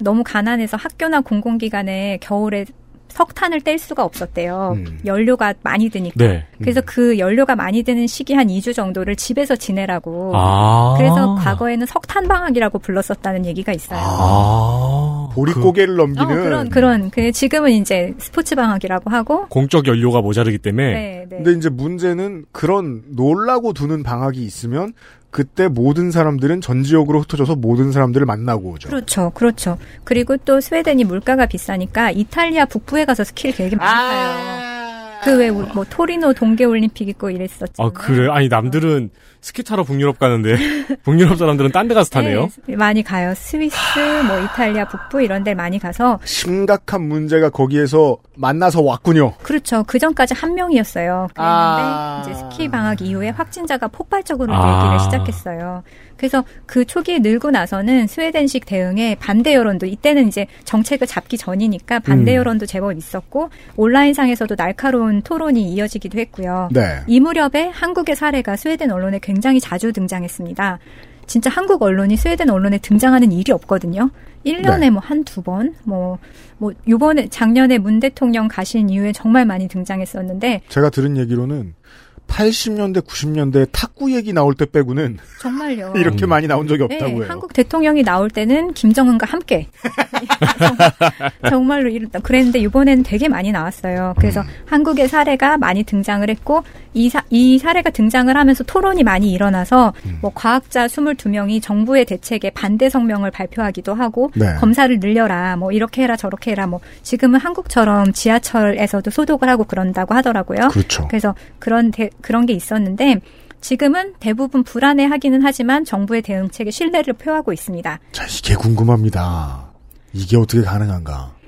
너무 가난해서 학교나 공공기관에 겨울에 석탄을 뗄 수가 없었대요. 음. 연료가 많이 드니까. 네. 그래서 그 연료가 많이 드는 시기 한 2주 정도를 집에서 지내라고. 아. 그래서 과거에는 석탄 방학이라고 불렀었다는 얘기가 있어요. 아. 보릿고개를 넘기는 어, 그런 그런 그 지금은 이제 스포츠 방학이라고 하고 공적 연료가 모자르기 때문에. 네, 네. 근데 이제 문제는 그런 놀라고 두는 방학이 있으면 그때 모든 사람들은 전 지역으로 흩어져서 모든 사람들을 만나고 오죠. 그렇죠, 그렇죠. 그리고 또 스웨덴이 물가가 비싸니까 이탈리아 북부에 가서 스키를 되게 많이 타요. 그 외 뭐 토리노 동계 올림픽 있고 이랬었죠. 아 그래? 아니 남들은 스키 타러 북유럽 가는데 *laughs* 북유럽 사람들은 딴 데 가서 타네요. 네, 많이 가요. 스위스, 뭐 이탈리아 북부 이런 데 많이 가서 심각한 문제가 거기에서 만나서 왔군요. 그렇죠. 그 전까지 한 명이었어요. 그랬는데 아. 이제 스키 방학 이후에 확진자가 폭발적으로 아. 늘기를 시작했어요. 그래서 그 초기에 늘고 나서는 스웨덴식 대응에 반대 여론도 이때는 이제 정책을 잡기 전이니까 반대 음. 여론도 제법 있었고 온라인상에서도 날카로운 토론이 이어지기도 했고요. 네. 이 무렵에 한국의 사례가 스웨덴 언론에 굉장히 자주 등장했습니다. 진짜 한국 언론이 스웨덴 언론에 등장하는 일이 없거든요. 1년에 네. 뭐 한두 번, 뭐, 뭐, 요번에, 작년에 문 대통령 가신 이후에 정말 많이 등장했었는데, 제가 들은 얘기로는 80년대, 90년대 탁구 얘기 나올 때 빼고는 정말요. *laughs* 이렇게 많이 나온 적이 네, 없다고 해요. 한국 대통령이 나올 때는 김정은과 함께. 정말, *laughs* *laughs* 정말 로 이랬다. 그랬는데 이번에는 되게 많이 나왔어요. 그래서 음. 한국의 사례가 많이 등장을 했고 이, 사, 이 사례가 등장을 하면서 토론이 많이 일어나서 음. 뭐 과학자 22명이 정부의 대책에 반대 성명을 발표하기도 하고 네. 검사를 늘려라 뭐 이렇게 해라 저렇게 해라 뭐 지금은 한국처럼 지하철에서도 소독을 하고 그런다고 하더라고요. 그렇죠. 그래서 그런 대- 그런 게 있었는데 지금은 대부분 불안해하기는 하지만 정부의 대응책에 신뢰를 표하고 있습니다. 자, 이게 궁금합니다. 이게 어떻게 가능한가?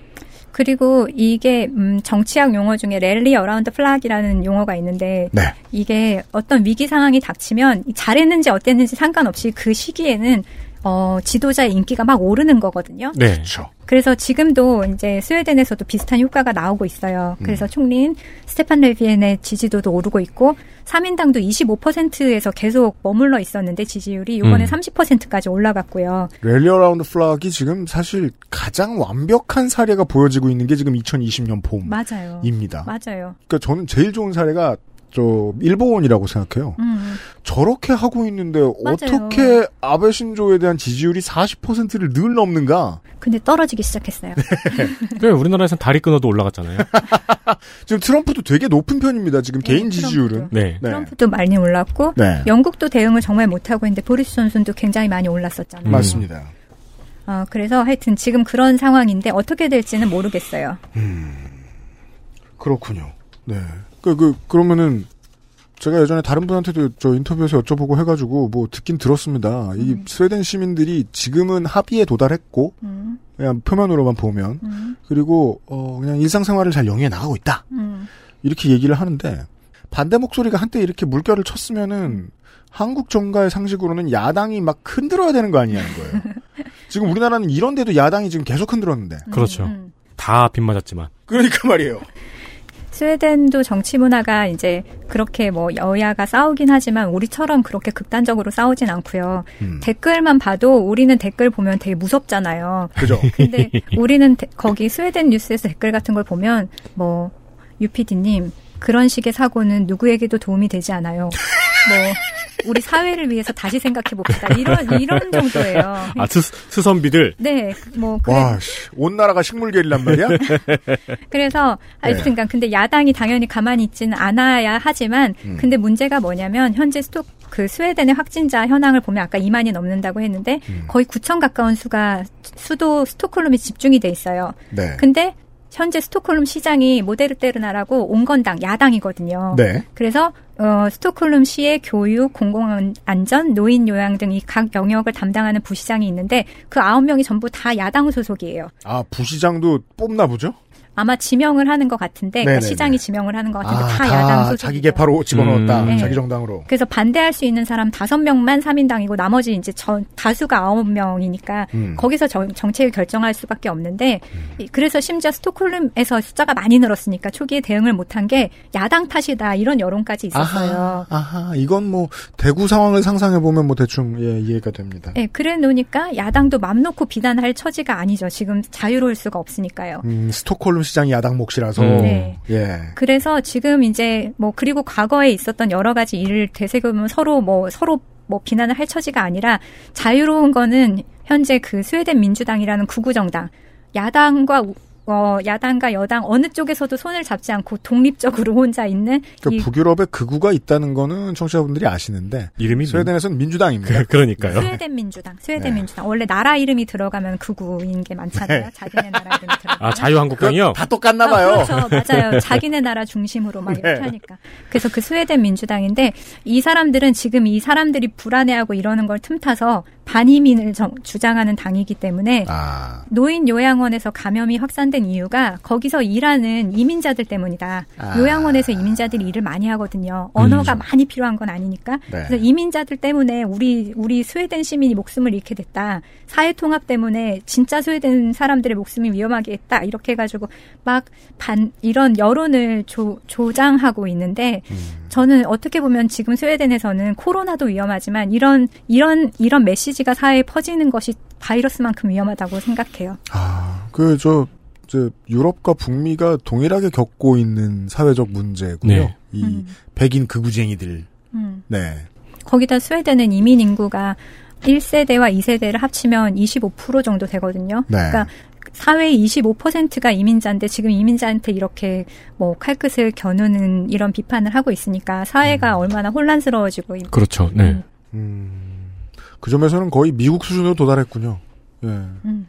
그리고 이게 음, 정치학 용어 중에 rally around flag이라는 용어가 있는데 네. 이게 어떤 위기 상황이 닥치면 잘했는지 어땠는지 상관없이 그 시기에는 어, 지도자의 인기가 막 오르는 거거든요. 네. 그렇죠. 그래서 지금도 이제 스웨덴에서도 비슷한 효과가 나오고 있어요. 그래서 총리인 스테판 레비엔의 지지도도 오르고 있고 사민당도 25%에서 계속 머물러 있었는데 지지율이 이번에 음. 30%까지 올라갔고요. rally around flag이 지금 사실 가장 완벽한 사례가 보여지고 있는 게 지금 2020년 맞아요. 봄입니다. 맞아요. 그러니까 저는 제일 좋은 사례가 저 일본이라고 생각해요. 음. 저렇게 하고 있는데 어떻게 아베 신조에 대한 지지율이 40%를 늘 넘는가? 근데 떨어지기 시작했어요. *laughs* 그 우리나라에서는 다리 끊어도 올라갔잖아요. *laughs* 지금 트럼프도 되게 높은 편입니다. 지금 개인 지지율은. 네. 트럼프도 많이 올랐고 네. 영국도 대응을 정말 못하고 있는데 보리스 존슨도 굉장히 많이 올랐었잖아요. 맞습니다. 어, 그래서 하여튼 지금 그런 상황인데 어떻게 될지는 모르겠어요. 그렇군요. 네. 그, 그, 그러면은, 제가 예전에 다른 분한테도 저 인터뷰에서 여쭤보고 해가지고 뭐 듣긴 들었습니다. 이 스웨덴 시민들이 지금은 합의에 도달했고, 음, 그냥 표면으로만 보면, 음, 그리고, 어, 그냥 일상생활을 잘 영위해 나가고 있다. 음. 이렇게 얘기를 하는데, 반대 목소리가 한때 이렇게 물결을 쳤으면은, 한국 정가의 상식으로는 야당이 막 흔들어야 되는 거 아니냐는 거예요. *laughs* 지금 우리나라는 이런데도 야당이 지금 계속 흔들었는데. 그렇죠. 음. 다 빗맞았지만. 그러니까 말이에요. 스웨덴도 정치 문화가 이제 그렇게 뭐 여야가 싸우긴 하지만 우리처럼 그렇게 극단적으로 싸우진 않고요. 음. 댓글만 봐도 우리는 댓글 보면 되게 무섭잖아요. 그죠? 근데 우리는 데- 거기 스웨덴 뉴스에서 댓글 같은 걸 보면 뭐 유피디님 그런 식의 사고는 누구에게도 도움이 되지 않아요. 뭐 우리 사회를 위해서 다시 생각해 봅시다. 이런 이런 정도예요. 아, 스, 스선비들. 네, 뭐 그래, 와, 씨, 온 나라가 식물계란 말이야? *laughs* 그래서 하여튼간 근데 야당이 당연히 가만히 있지는 않아야 하지만 음. 근데 문제가 뭐냐면 현재 스톡 그 스웨덴의 확진자 현황을 보면 아까 2만이 넘는다고 했는데 음. 거의 9천 가까운 수가 수도 스톡홀름에 집중이 돼 있어요. 네. 근데 현재 스톡홀름 시장이 모데르테르나라고 온건당 야당이거든요. 네. 그래서 어, 스톡홀름 시의 교육, 공공안전, 노인 요양 등 이 각 영역을 담당하는 부시장이 있는데 그 아홉 명이 전부 다 야당 소속이에요. 아, 부시장도 뽑나 보죠? 아마 지명을 하는 것 같은데 그러니까. 시장이 지명을 하는 것 같은데 아, 다, 야당 소속. 자기 개파로 집어넣었다. 음. 자기 네. 정당으로. 그래서 반대할 수 있는 사람 다섯 명만 3인당이고 나머지 이제 전 다수가 아홉 명이니까 음. 거기서 정, 정책을 결정할 수밖에 없는데 이- 그래서 심지어 스톡홀름에서 숫자가 많이 늘었으니까 초기에 대응을 못한 게 야당 탓이다 이런 여론까지 있었어요. 아하, 이건 뭐 대구 상황을 상상해 보면 뭐 대충 예, 이해가 됩니다. 네, 그래 놓으니까 야당도 맘 놓고 비난할 처지가 아니죠. 지금 자유로울 수가 없으니까요. 음, 스톡홀름 시장이 야당 몫이라서 네. 예. 그래서 지금 이제 뭐 그리고 과거에 있었던 여러 가지 일을 되새기면 서로 뭐 서로 뭐 비난을 할 처지가 아니라 자유로운 거는 현재 그 스웨덴 민주당이라는 구구 정당 야당과 우- 어 야당과 여당 어느 쪽에서도 손을 잡지 않고 독립적으로 혼자 있는 그러니까 이 북유럽에 극우가 있다는 거는 청취자분들이 아시는데 이름이 스웨덴에서는 민주당입니다. 그 러니까요. 스웨덴 민주당, 스웨덴 네. 민주당. 원래 나라 이름이 들어가면 극우인 게 많잖아요. 네. 자기네 나라 이름이 들어가면. 아, 자유한국당이요? 다 똑같나 아, 봐요. 그렇죠. 맞아요. *laughs* 자기네 나라 중심으로 막 이렇게 네. 하니까. 그래서 그 스웨덴 민주당인데 이 사람들은 지금 이 사람들이 불안해하고 이러는 걸 틈타서 반이민을 정- 주장하는 당이기 때문에 아. 노인 요양원에서 감염이 확산된 이유가 거기서 일하는 이민자들 때문이다. 아. 요양원에서 이민자들이 일을 많이 하거든요. 언어가 음. 많이 필요한 건 아니니까. 네. 그래서 이민자들 때문에 우리 우리 스웨덴 시민이 목숨을 잃게 됐다. 사회 통합 때문에 진짜 스웨덴 사람들의 목숨이 위험하게 했다. 이렇게 해가지고 막 반 이런 여론을 조, 조장하고 있는데 음. 저는 어떻게 보면 지금 스웨덴에서는 코로나도 위험하지만 이런 이런 이런 메시지가 사회에 퍼지는 것이 바이러스만큼 위험하다고 생각해요. 아, 그, 저, 이제 유럽과 북미가 동일하게 겪고 있는 사회적 문제고요. 네. 이 음. 백인 극우쟁이들. 음. 네. 거기다 스웨덴은 이민 인구가 1세대와 2세대를 합치면 25% 정도 되거든요. 네. 그러니까 사회의 25%가 이민자인데 지금 이민자한테 이렇게 뭐 칼끝을 겨누는 이런 비판을 하고 있으니까 사회가 얼마나 혼란스러워지고 있- 그렇죠. 네. 음, 그 점에서는 거의 미국 수준으로 도달했군요. 예. 음.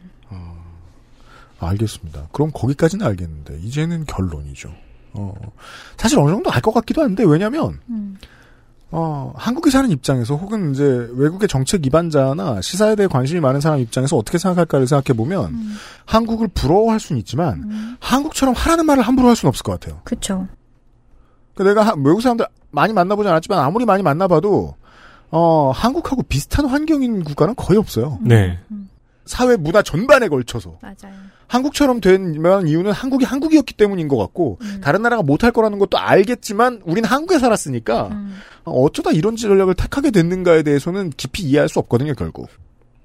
알겠습니다. 그럼 거기까지는 알겠는데, 이제는 결론이죠. 어, 사실 어느 정도 알 것 같기도 한데, 왜냐면, 음. 어, 한국에 사는 입장에서 혹은 이제 외국의 정책 입안자나 시사에 대해 관심이 많은 사람 입장에서 어떻게 생각할까를 생각해 보면 음. 한국을 부러워할 수는 있지만 한국처럼 하라는 말을 함부로 할 수는 없을 것 같아요. 그렇죠. 그 내가 하- 외국 사람들 많이 만나보지 않았지만 아무리 많이 만나봐도 어, 한국하고 비슷한 환경인 국가는 거의 없어요. 네. 사회 문화 전반에 걸쳐서. 맞아요. 한국처럼 된 이유는 한국이 한국이었기 때문인 것 같고 다른 나라가 못할 거라는 것도 알겠지만 우린 한국에 살았으니까 어, 어쩌다 이런 전략을 택하게 됐는가에 대해서는 깊이 이해할 수 없거든요 결국.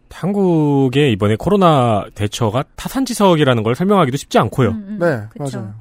한국의 이번에 코로나 대처가 타산지석이라는 걸 설명하기도 쉽지 않고요. 네, 그쵸. 맞아요.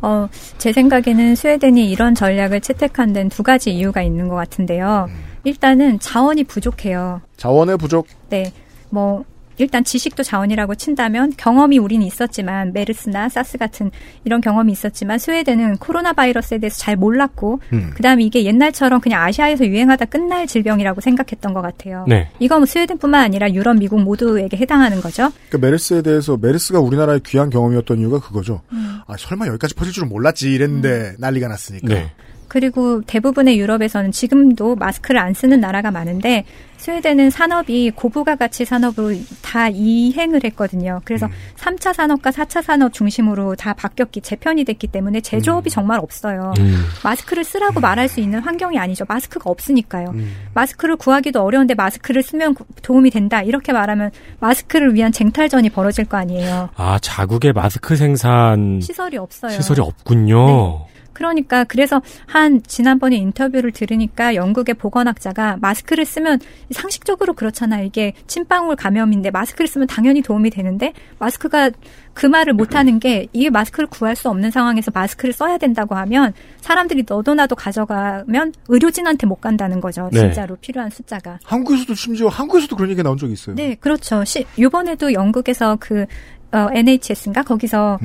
어, 제 생각에는 스웨덴이 이런 전략을 채택한 데는 두 가지 이유가 있는 것 같은데요. 일단은 자원이 부족해요. 자원의 부족. 네. 뭐, 일단 지식도 자원이라고 친다면 경험이 우리는 있었지만 메르스나 사스 같은 이런 경험이 있었지만 스웨덴은 코로나 바이러스에 대해서 잘 몰랐고 음. 그다음에 이게 옛날처럼 그냥 아시아에서 유행하다 끝날 질병이라고 생각했던 것 같아요. 네. 이거 뭐 스웨덴뿐만 아니라 유럽, 미국 모두에게 해당하는 거죠. 그러니까 메르스에 대해서 메르스가 우리나라의 귀한 경험이었던 이유가 그거죠. 아 설마 여기까지 퍼질 줄은 몰랐지 이랬는데 난리가 났으니까. 네. 그리고 대부분의 유럽에서는 지금도 마스크를 안 쓰는 나라가 많은데 스웨덴은 산업이 고부가 가치 산업으로 다 이행을 했거든요. 그래서 3차 산업과 4차 산업 중심으로 다 바뀌었기 재편이 됐기 때문에 제조업이 정말 없어요. 음. 마스크를 쓰라고 말할 수 있는 환경이 아니죠. 마스크가 없으니까요. 음. 마스크를 구하기도 어려운데 마스크를 쓰면 구- 도움이 된다. 이렇게 말하면 마스크를 위한 쟁탈전이 벌어질 거 아니에요. 아, 자국의 마스크 생산 시설이 없어요. 시설이 없군요. 그러니까 그래서 한 지난번에 인터뷰를 들으니까 영국의 보건학자가 마스크를 쓰면 상식적으로 그렇잖아요. 이게 침방울 감염인데 마스크를 쓰면 당연히 도움이 되는데 마스크가 그 말을 못 하는 게 이게 마스크를 구할 수 없는 상황에서 마스크를 써야 된다고 하면 사람들이 너도 나도 가져가면 의료진한테 못 간다는 거죠. 네. 진짜로 필요한 숫자가. 한국에서도 심지어 한국에서도 그런 얘기가 나온 적이 있어요. 네, 그렇죠. 시, 이번에도 영국에서 그 어, NHS인가 거기서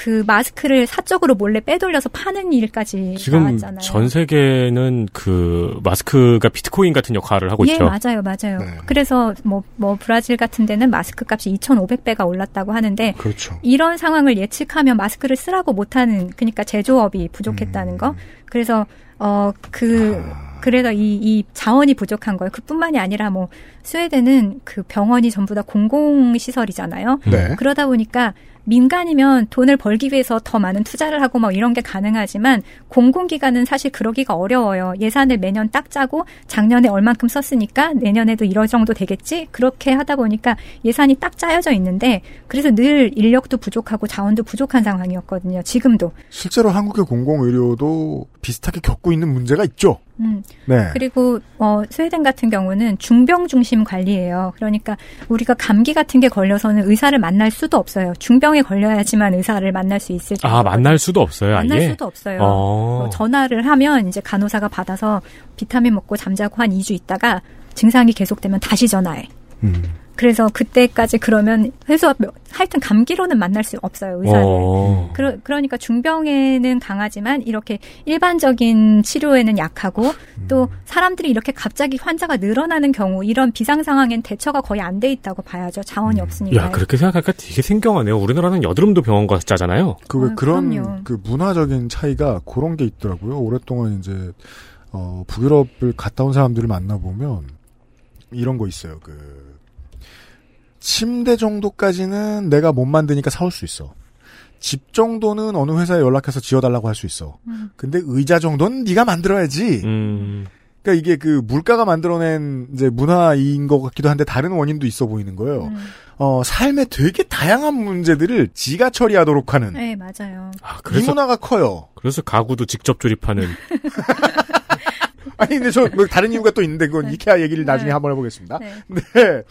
그 마스크를 사적으로 몰래 빼돌려서 파는 일까지 지금 나왔잖아요. 전 세계는 그 마스크가 비트코인 같은 역할을 하고 예, 있죠. 맞아요, 맞아요. 그래서 뭐, 뭐, 브라질 같은 데는 마스크 값이 2,500배가 올랐다고 하는데. 그렇죠. 이런 상황을 예측하면 마스크를 쓰라고 못하는, 그러니까 제조업이 부족했다는 거. 그래서, 어, 그, 그래서 이, 이 자원이 부족한 거예요. 그뿐만이 아니라 뭐, 스웨덴은 그 병원이 전부 다 공공시설이잖아요. 네. 그러다 보니까 민간이면 돈을 벌기 위해서 더 많은 투자를 하고 뭐 이런 게 가능하지만 공공기관은 사실 그러기가 어려워요. 예산을 매년 딱 짜고 작년에 얼만큼 썼으니까 내년에도 이럴 정도 되겠지? 그렇게 하다 보니까 예산이 딱 짜여져 있는데 그래서 늘 인력도 부족하고 자원도 부족한 상황이었거든요. 지금도. 실제로 한국의 공공의료도 비슷하게 겪고 있는 문제가 있죠. 음. 네. 그리고 어 스웨덴 같은 경우는 중병 중심 관리예요. 그러니까 우리가 감기 같은 게 걸려서는 의사를 만날 수도 없어요. 중병에 걸려야지만 의사를 만날 수 있을 정도. 아, 만날 수도 없어요, 아예? 만날 수도 없어요. 어. 뭐 전화를 하면 이제 간호사가 받아서 비타민 먹고 잠자고 한 2주 있다가 증상이 계속되면 다시 전화해. 그래서 그때까지 그러면 해서 하여튼 감기로는 만날 수 없어요 의사를. 어. 그러, 그러니까 중병에는 강하지만 이렇게 일반적인 치료에는 약하고 또 사람들이 이렇게 갑자기 환자가 늘어나는 경우 이런 비상 상황엔 대처가 거의 안 돼 있다고 봐야죠 자원이 없으니까. 야, 그렇게 생각하니까 되게 생경하네요. 우리나라는 여드름도 병원 가서 짜잖아요. 그왜 어, 그런 그럼요. 그 문화적인 차이가 그런 게 있더라고요. 오랫동안 이제 어 북유럽을 갔다 온 사람들을 만나 보면 이런 거 있어요. 그 침대 정도까지는 내가 못 만드니까 사올 수 있어. 집 정도는 어느 회사에 연락해서 지어달라고 할 수 있어. 근데 의자 정도는 네가 만들어야지. 음. 그러니까 이게 그 물가가 만들어낸 이제 문화인 것 같기도 한데 다른 원인도 있어 보이는 거예요. 어 삶의 되게 다양한 문제들을 지가 처리하도록 하는 네 맞아요. 이 문화가 커요. 그래서 가구도 직접 조립하는. *laughs* 아니 근데 저 뭐 다른 이유가 또 있는데 그건 이케아 얘기를 나중에 네. 한번 해보겠습니다. 네. 네.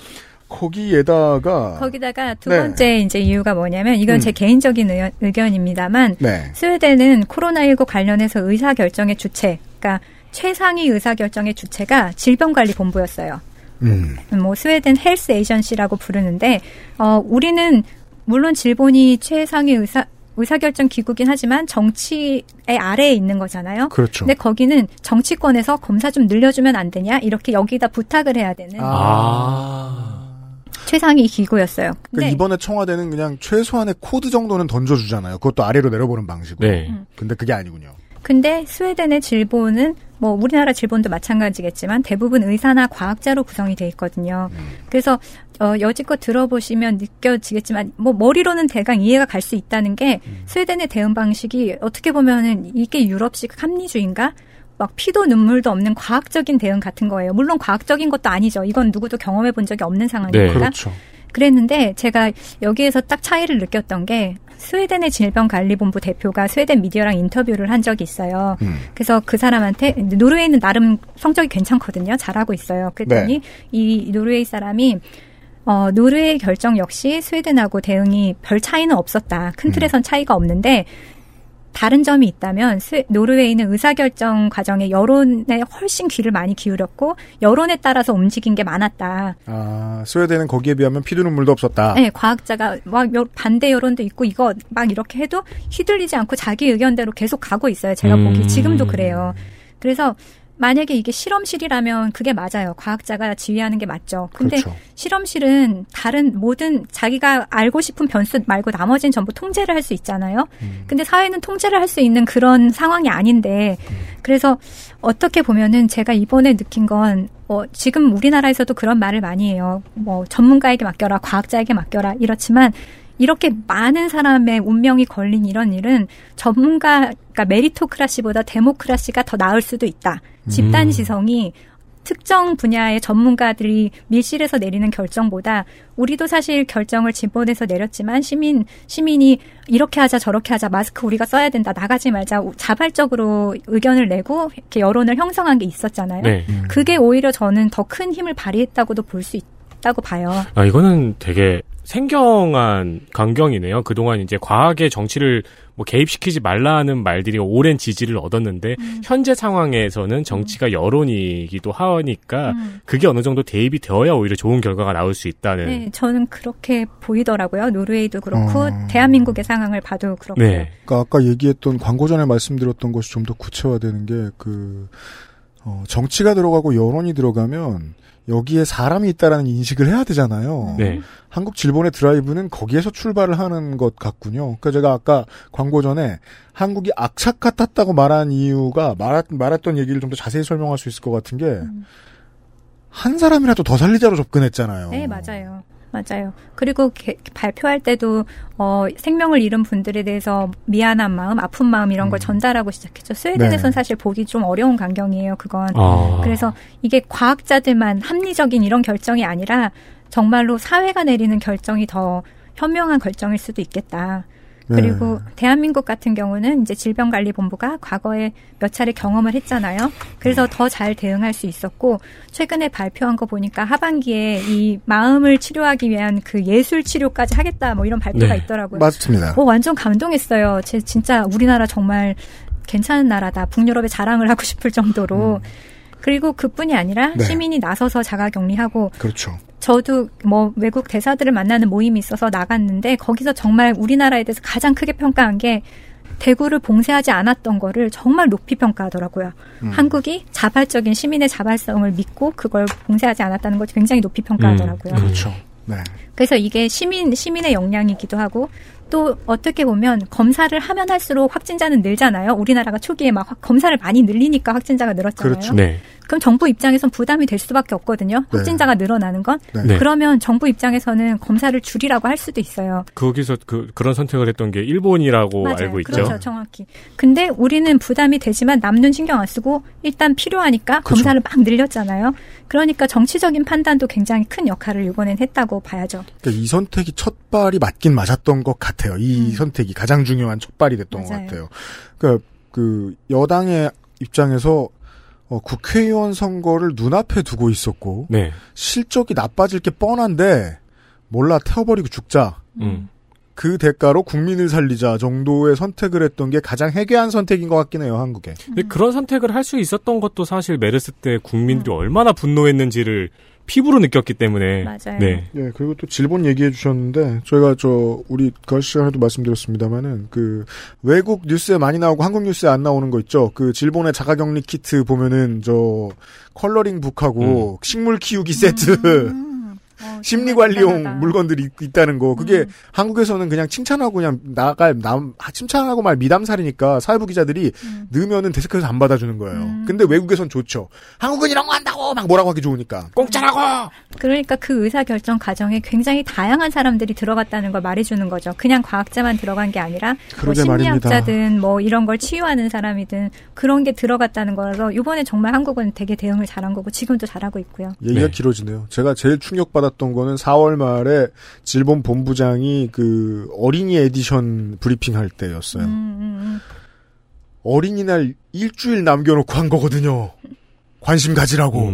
거기에다가 거기다가 두 네. 번째 이제 이유가 뭐냐면 이건 음. 제 개인적인 의, 의견입니다만 네. 스웨덴은 코로나19 관련해서 의사 결정의 주체, 그러니까 최상위 의사 결정의 주체가 질병관리본부였어요. 음. 뭐 스웨덴 헬스 에이전시라고 부르는데 어 우리는 물론 질본이 최상위 의사 의사결정 기구긴 하지만 정치의 아래에 있는 거잖아요. 그렇죠. 근데 거기는 정치권에서 검사 좀 늘려주면 안 되냐 이렇게 여기다 부탁을 해야 되는 최상위 기구였어요. 그러니까 근데 이번에 청와대는 그냥 최소한의 코드 정도는 던져주잖아요. 그것도 아래로 내려보는 방식으로. 네. 근데 그게 아니군요. 근데 스웨덴의 질본은 뭐 우리나라 질본도 마찬가지겠지만 대부분 의사나 과학자로 구성이 돼 있거든요. 그래서 어, 여지껏 들어보시면 느껴지겠지만 뭐 머리로는 대강 이해가 갈 수 있다는 게 스웨덴의 대응 방식이 어떻게 보면은 이게 유럽식 합리주의인가? 막 피도 눈물도 없는 과학적인 대응 같은 거예요. 물론 과학적인 것도 아니죠. 이건 누구도 경험해 본 적이 없는 상황이니까. 네, 그렇죠. 그랬는데 제가 여기에서 딱 차이를 느꼈던 게 스웨덴의 질병관리본부 대표가 스웨덴 미디어랑 인터뷰를 한 적이 있어요. 음. 그래서 그 사람한테 노르웨이는 나름 성적이 괜찮거든요. 잘하고 있어요. 그랬더니 네. 이 노르웨이 사람이 어, 노르웨이 결정 역시 스웨덴하고 대응이 별 차이는 없었다. 큰 틀에선 차이가 없는데 다른 점이 있다면 스- 노르웨이는 의사결정 과정에 여론에 훨씬 귀를 많이 기울였고 여론에 따라서 움직인 게 많았다. 아, 스웨덴은 거기에 비하면 피도 눈물도 없었다. 네, 과학자가 막 여- 반대 여론도 있고 이거 막 이렇게 해도 휘둘리지 않고 자기 의견대로 계속 가고 있어요. 제가 음. 보기 지금도 그래요. 그래서 만약에 이게 실험실이라면 그게 맞아요. 과학자가 지휘하는 게 맞죠. 근데 그렇죠. 실험실은 다른 모든 자기가 알고 싶은 변수 말고 나머지는 전부 통제를 할 수 있잖아요. 근데 사회는 통제를 할 수 있는 그런 상황이 아닌데 그래서 어떻게 보면은 제가 이번에 느낀 건 어, 지금 우리나라에서도 그런 말을 많이 해요. 뭐 전문가에게 맡겨라, 과학자에게 맡겨라 이렇지만 이렇게 많은 사람의 운명이 걸린 이런 일은 전문가, 그러니까 메리토크라시보다 데모크라시가 더 나을 수도 있다. 집단 음. 지성이 특정 분야의 전문가들이 밀실에서 내리는 결정보다 우리도 사실 결정을 집본에서 내렸지만 시민 시민이 이렇게 하자 저렇게 하자 마스크 우리가 써야 된다 나가지 말자 자발적으로 의견을 내고 이렇게 여론을 형성한 게 있었잖아요. 네. 그게 오히려 저는 더 큰 힘을 발휘했다고도 볼 수 있다고 봐요. 아, 이거는 되게 생경한 광경이네요. 그동안 이제 과학의 정치를 뭐 개입시키지 말라는 말들이 오랜 지지를 얻었는데 음. 현재 상황에서는 정치가 여론이기도 하니까 음. 그게 어느 정도 대입이 되어야 오히려 좋은 결과가 나올 수 있다는. 네, 저는 그렇게 보이더라고요. 노르웨이도 그렇고 어. 대한민국의 상황을 봐도 그렇고요. 네. 그러니까 아까 얘기했던 광고 전에 말씀드렸던 것이 좀 더 구체화되는 게 그 어, 정치가 들어가고 여론이 들어가면 여기에 사람이 있다라는 인식을 해야 되잖아요. 네. 한국 질본의 드라이브는 거기에서 출발을 하는 것 같군요. 그러니까 제가 아까 광고 전에 한국이 악착 같았다고 말한 이유가 말했, 말했던 얘기를 좀 더 자세히 설명할 수 있을 것 같은 게 한 사람이라도 더 살리자로 접근했잖아요. 네, 맞아요. 맞아요. 그리고 개- 발표할 때도 어, 생명을 잃은 분들에 대해서 미안한 마음, 아픈 마음 이런 걸 전달하고 시작했죠. 스웨덴에선 네. 사실 보기 좀 어려운 광경이에요. 그건. 아. 그래서 이게 과학자들만 합리적인 이런 결정이 아니라 정말로 사회가 내리는 결정이 더 현명한 결정일 수도 있겠다. 그리고 네. 대한민국 같은 경우는 이제 질병관리본부가 과거에 몇 차례 경험을 했잖아요. 그래서 더 잘 대응할 수 있었고 최근에 발표한 거 보니까 하반기에 이 마음을 치료하기 위한 그 예술 치료까지 하겠다 뭐 이런 발표가 네. 있더라고요. 맞습니다. 어, 완전 감동했어요. 제 진짜 우리나라 정말 괜찮은 나라다. 북유럽에 자랑을 하고 싶을 정도로. 그리고 그뿐이 아니라 네. 시민이 나서서 자가격리하고 그렇죠. 저도 뭐 외국 대사들을 만나는 모임이 있어서 나갔는데 거기서 정말 우리나라에 대해서 가장 크게 평가한 게 대구를 봉쇄하지 않았던 거를 정말 높이 평가하더라고요. 음. 한국이 자발적인 시민의 자발성을 믿고 그걸 봉쇄하지 않았다는 걸 굉장히 높이 평가하더라고요. 그렇죠. 네. 그래서 이게 시민 시민의 역량이기도 하고 또 어떻게 보면 검사를 하면 할수록 확진자는 늘잖아요. 우리나라가 초기에 막 확- 검사를 많이 늘리니까 확진자가 늘었잖아요. 그렇죠. 네. 그럼 정부 입장에선 부담이 될 수밖에 없거든요. 네. 확진자가 늘어나는 건. 네. 그러면 정부 입장에서는 검사를 줄이라고 할 수도 있어요. 거기서 그, 그런 선택을 했던 게 일본이라고 맞아요. 알고 있죠. 그렇죠, 정확히. 근데 우리는 부담이 되지만 남는 신경 안 쓰고 일단 필요하니까 그렇죠. 검사를 막 늘렸잖아요. 그러니까 정치적인 판단도 굉장히 큰 역할을 이번엔 했다고 봐야죠. 그러니까 이 선택이 첫 발이 맞긴 맞았던 것 같아요. 이 선택이 가장 중요한 첫 발이 됐던 것 음. 맞아요. 같아요. 그러니까 그 여당의 입장에서 어, 국회의원 선거를 눈앞에 두고 있었고 네. 실적이 나빠질 게 뻔한데 몰라 태워버리고 죽자. 음. 그 대가로 국민을 살리자 정도의 선택을 했던 게 가장 해괴한 선택인 것 같긴 해요, 한국에. 근데 그런 선택을 할 수 있었던 것도 사실 메르스 때 국민들이 얼마나 분노했는지를 피부로 느꼈기 때문에. 맞아요. 네. 예, 그리고 또 질본 얘기해 주셨는데, 저희가 저, 우리 그 시간에도 말씀드렸습니다만은, 그, 외국 뉴스에 많이 나오고 한국 뉴스에 안 나오는 거 있죠? 그, 질본의 자가격리 키트 보면은, 저, coloring book하고, 식물 키우기 세트. 어, 심리관리용 물건들이 있- 있다는 거. 그게 한국에서는 그냥 칭찬하고 그냥 나갈 남 칭찬하고 말 미담 사례니까 사회부 기자들이 넣으면은 데스크에서 안 받아주는 거예요. 근데 외국에선 좋죠. 한국은 이런 거 한다고 막 뭐라고 하기 좋으니까 공짜라고. 그러니까 그 의사 결정 과정에 굉장히 다양한 사람들이 들어갔다는 걸 말해주는 거죠. 그냥 과학자만 들어간 게 아니라 뭐 말입니다. 심리학자든 뭐 이런 걸 치유하는 사람이든 그런 게 들어갔다는 거라서 이번에 정말 한국은 되게 대응을 잘한 거고 지금도 잘하고 있고요. 얘기가 길어지네요. 제가 제일 충격받 았던 거는 4월 말에 질본 본부장이 그 어린이 에디션 브리핑 할 때였어요. 음, 어린이날 일주일 남겨놓고 한 거거든요. 관심 가지라고.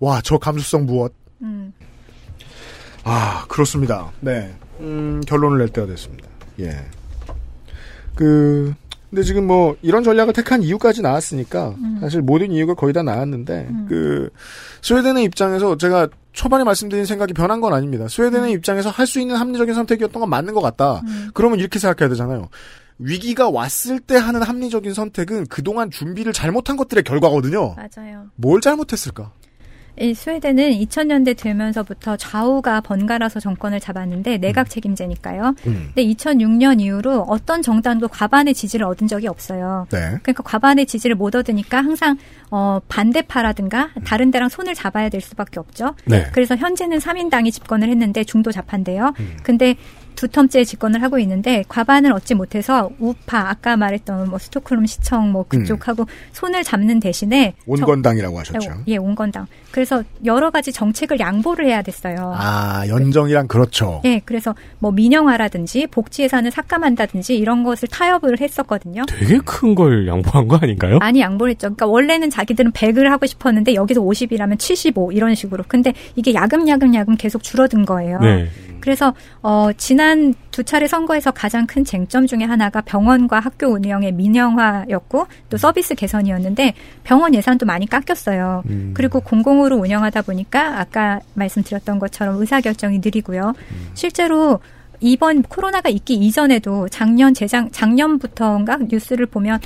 와, 저 감수성 무엇? 음. 아, 그렇습니다. 네. 음, 결론을 낼 때가 됐습니다. 예. 그, 근데 지금 뭐, 이런 전략을 택한 이유까지 나왔으니까, 음. 사실 모든 이유가 거의 다 나왔는데, 그, 스웨덴의 입장에서 제가 초반에 말씀드린 생각이 변한 건 아닙니다. 스웨덴의 입장에서 할 수 있는 합리적인 선택이었던 건 맞는 것 같다. 그러면 이렇게 생각해야 되잖아요. 위기가 왔을 때 하는 합리적인 선택은 그동안 준비를 잘못한 것들의 결과거든요. 맞아요. 뭘 잘못했을까? 이 스웨덴은 2000년대 되면서부터 좌우가 번갈아서 정권을 잡았는데 내각 책임제니까요. 음. 근데 2006년 이후로 어떤 정당도 과반의 지지를 얻은 적이 없어요. 네. 그러니까 과반의 지지를 못 얻으니까 항상 어, 반대파라든가 다른 데랑 손을 잡아야 될 수밖에 없죠. 네. 그래서 현재는 3인당이 집권을 했는데 중도 좌파인데요. 근데 두 텀째 집권을 하고 있는데 과반을 얻지 못해서 우파 아까 말했던 뭐 스톡홀름 시청 뭐 그쪽하고 손을 잡는 대신에 저- 온건당이라고 하셨죠. 예, 온건당. 그래서 여러 가지 정책을 양보를 해야 됐어요. 아, 연정이랑 그렇죠. 예, 그래서 뭐 민영화라든지 복지 예산을 삭감한다든지 이런 것을 타협을 했었거든요. 되게 큰 걸 양보한 거 아닌가요? 많이 양보를 했죠. 그러니까 원래는 자기들은 100을 하고 싶었는데 여기서 50이라면 75 이런 식으로. 근데 이게 야금야금 야금 계속 줄어든 거예요. 네. 그래서 어 지난 두 차례 선거에서 가장 큰 쟁점 중에 하나가 병원과 학교 운영의 민영화였고 또 서비스 개선이었는데 병원 예산도 많이 깎였어요. 그리고 공공으로 운영하다 보니까 아까 말씀드렸던 것처럼 의사결정이 느리고요. 실제로 이번 코로나가 있기 이전에도 작년 재작 작년부터인가 뉴스를 보면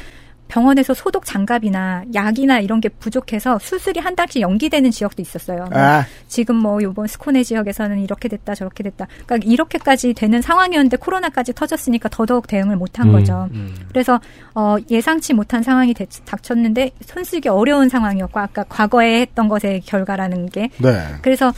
병원에서 소독 장갑이나 약이나 이런 게 부족해서 수술이 한 달씩 연기되는 지역도 있었어요. 뭐 아. 지금 뭐 요번 스코네 지역에서는 이렇게 됐다 저렇게 됐다. 그러니까 이렇게까지 되는 상황이었는데 코로나까지 터졌으니까 더더욱 대응을 못한 음, 거죠. 음. 그래서 어 예상치 못한 상황이 대- 닥쳤는데 손쓰기 어려운 상황이었고 아까 과거에 했던 것의 결과라는 게 네. 그래서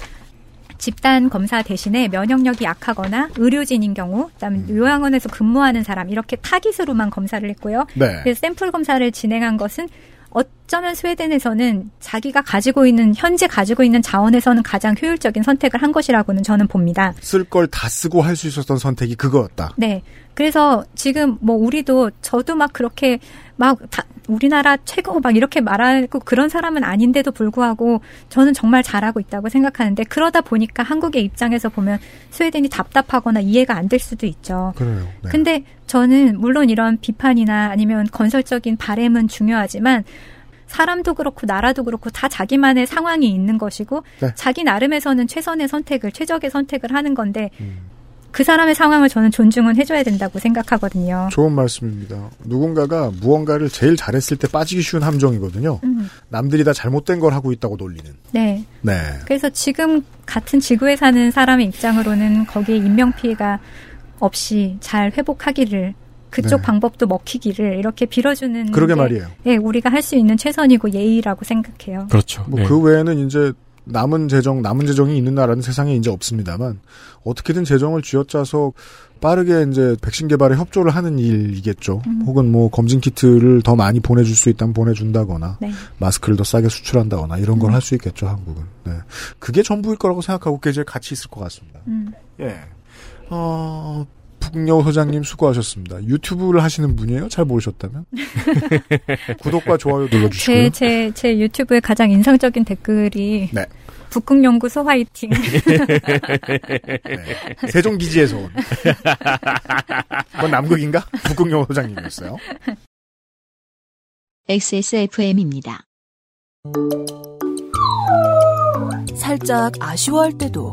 집단 검사 대신에 면역력이 약하거나 의료진인 경우, 그다음에 요양원에서 근무하는 사람 이렇게 타깃으로만 검사를 했고요. 네. 그래서 샘플 검사를 진행한 것은 어쩌면 스웨덴에서는 자기가 가지고 있는 현재 가지고 있는 자원에서는 가장 효율적인 선택을 한 것이라고는 저는 봅니다. 쓸 걸 다 쓰고 할 수 있었던 선택이 그거였다. 네. 그래서 지금 뭐 우리도 저도 막 그렇게 막 다, 우리나라 최고 막 이렇게 말하고 그런 사람은 아닌데도 불구하고 저는 정말 잘하고 있다고 생각하는데 그러다 보니까 한국의 입장에서 보면 스웨덴이 답답하거나 이해가 안 될 수도 있죠. 그래요. 근데 저는 물론 이런 비판이나 아니면 건설적인 바램은 중요하지만 사람도 그렇고 나라도 그렇고 다 자기만의 상황이 있는 것이고 네. 자기 나름에서는 최선의 선택을 최적의 선택을 하는 건데 그 사람의 상황을 저는 존중은 해줘야 된다고 생각하거든요. 좋은 말씀입니다. 누군가가 무언가를 제일 잘했을 때 빠지기 쉬운 함정이거든요. 음. 남들이 다 잘못된 걸 하고 있다고 놀리는. 네. 네. 그래서 지금 같은 지구에 사는 사람의 입장으로는 거기에 인명 피해가 없이 잘 회복하기를 그쪽 네. 방법도 먹히기를 이렇게 빌어주는 그러게 게, 말이에요. 예, 우리가 할 수 있는 최선이고 예의라고 생각해요. 그렇죠. 뭐그 외에는 이제 남은 재정, 남은 재정이 있는 나라는 세상에 이제 없습니다만 어떻게든 재정을 쥐어짜서 빠르게 이제 백신 개발에 협조를 하는 일이겠죠. 음. 혹은 뭐 검진 키트를 더 많이 보내줄 수 있다면 보내준다거나 네. 마스크를 더 싸게 수출한다거나 이런 음. 걸할수 있겠죠. 한국은. 네. 그게 전부일 거라고 생각하고 그게 제일 가치 있을 것 같습니다. 음. 예. 어, 북녀 소장님 수고하셨습니다. 유튜브를 하시는 분이에요? 잘 모르셨다면? *laughs* 구독과 좋아요 눌러주시고요. 제, 제, 제 유튜브에 가장 인상적인 댓글이 네. 북극연구소 화이팅. 네. 세종기지에서 온. 그건 남극인가? 북극영 소장님이었어요. XSFM입니다. 살짝 아쉬워할 때도,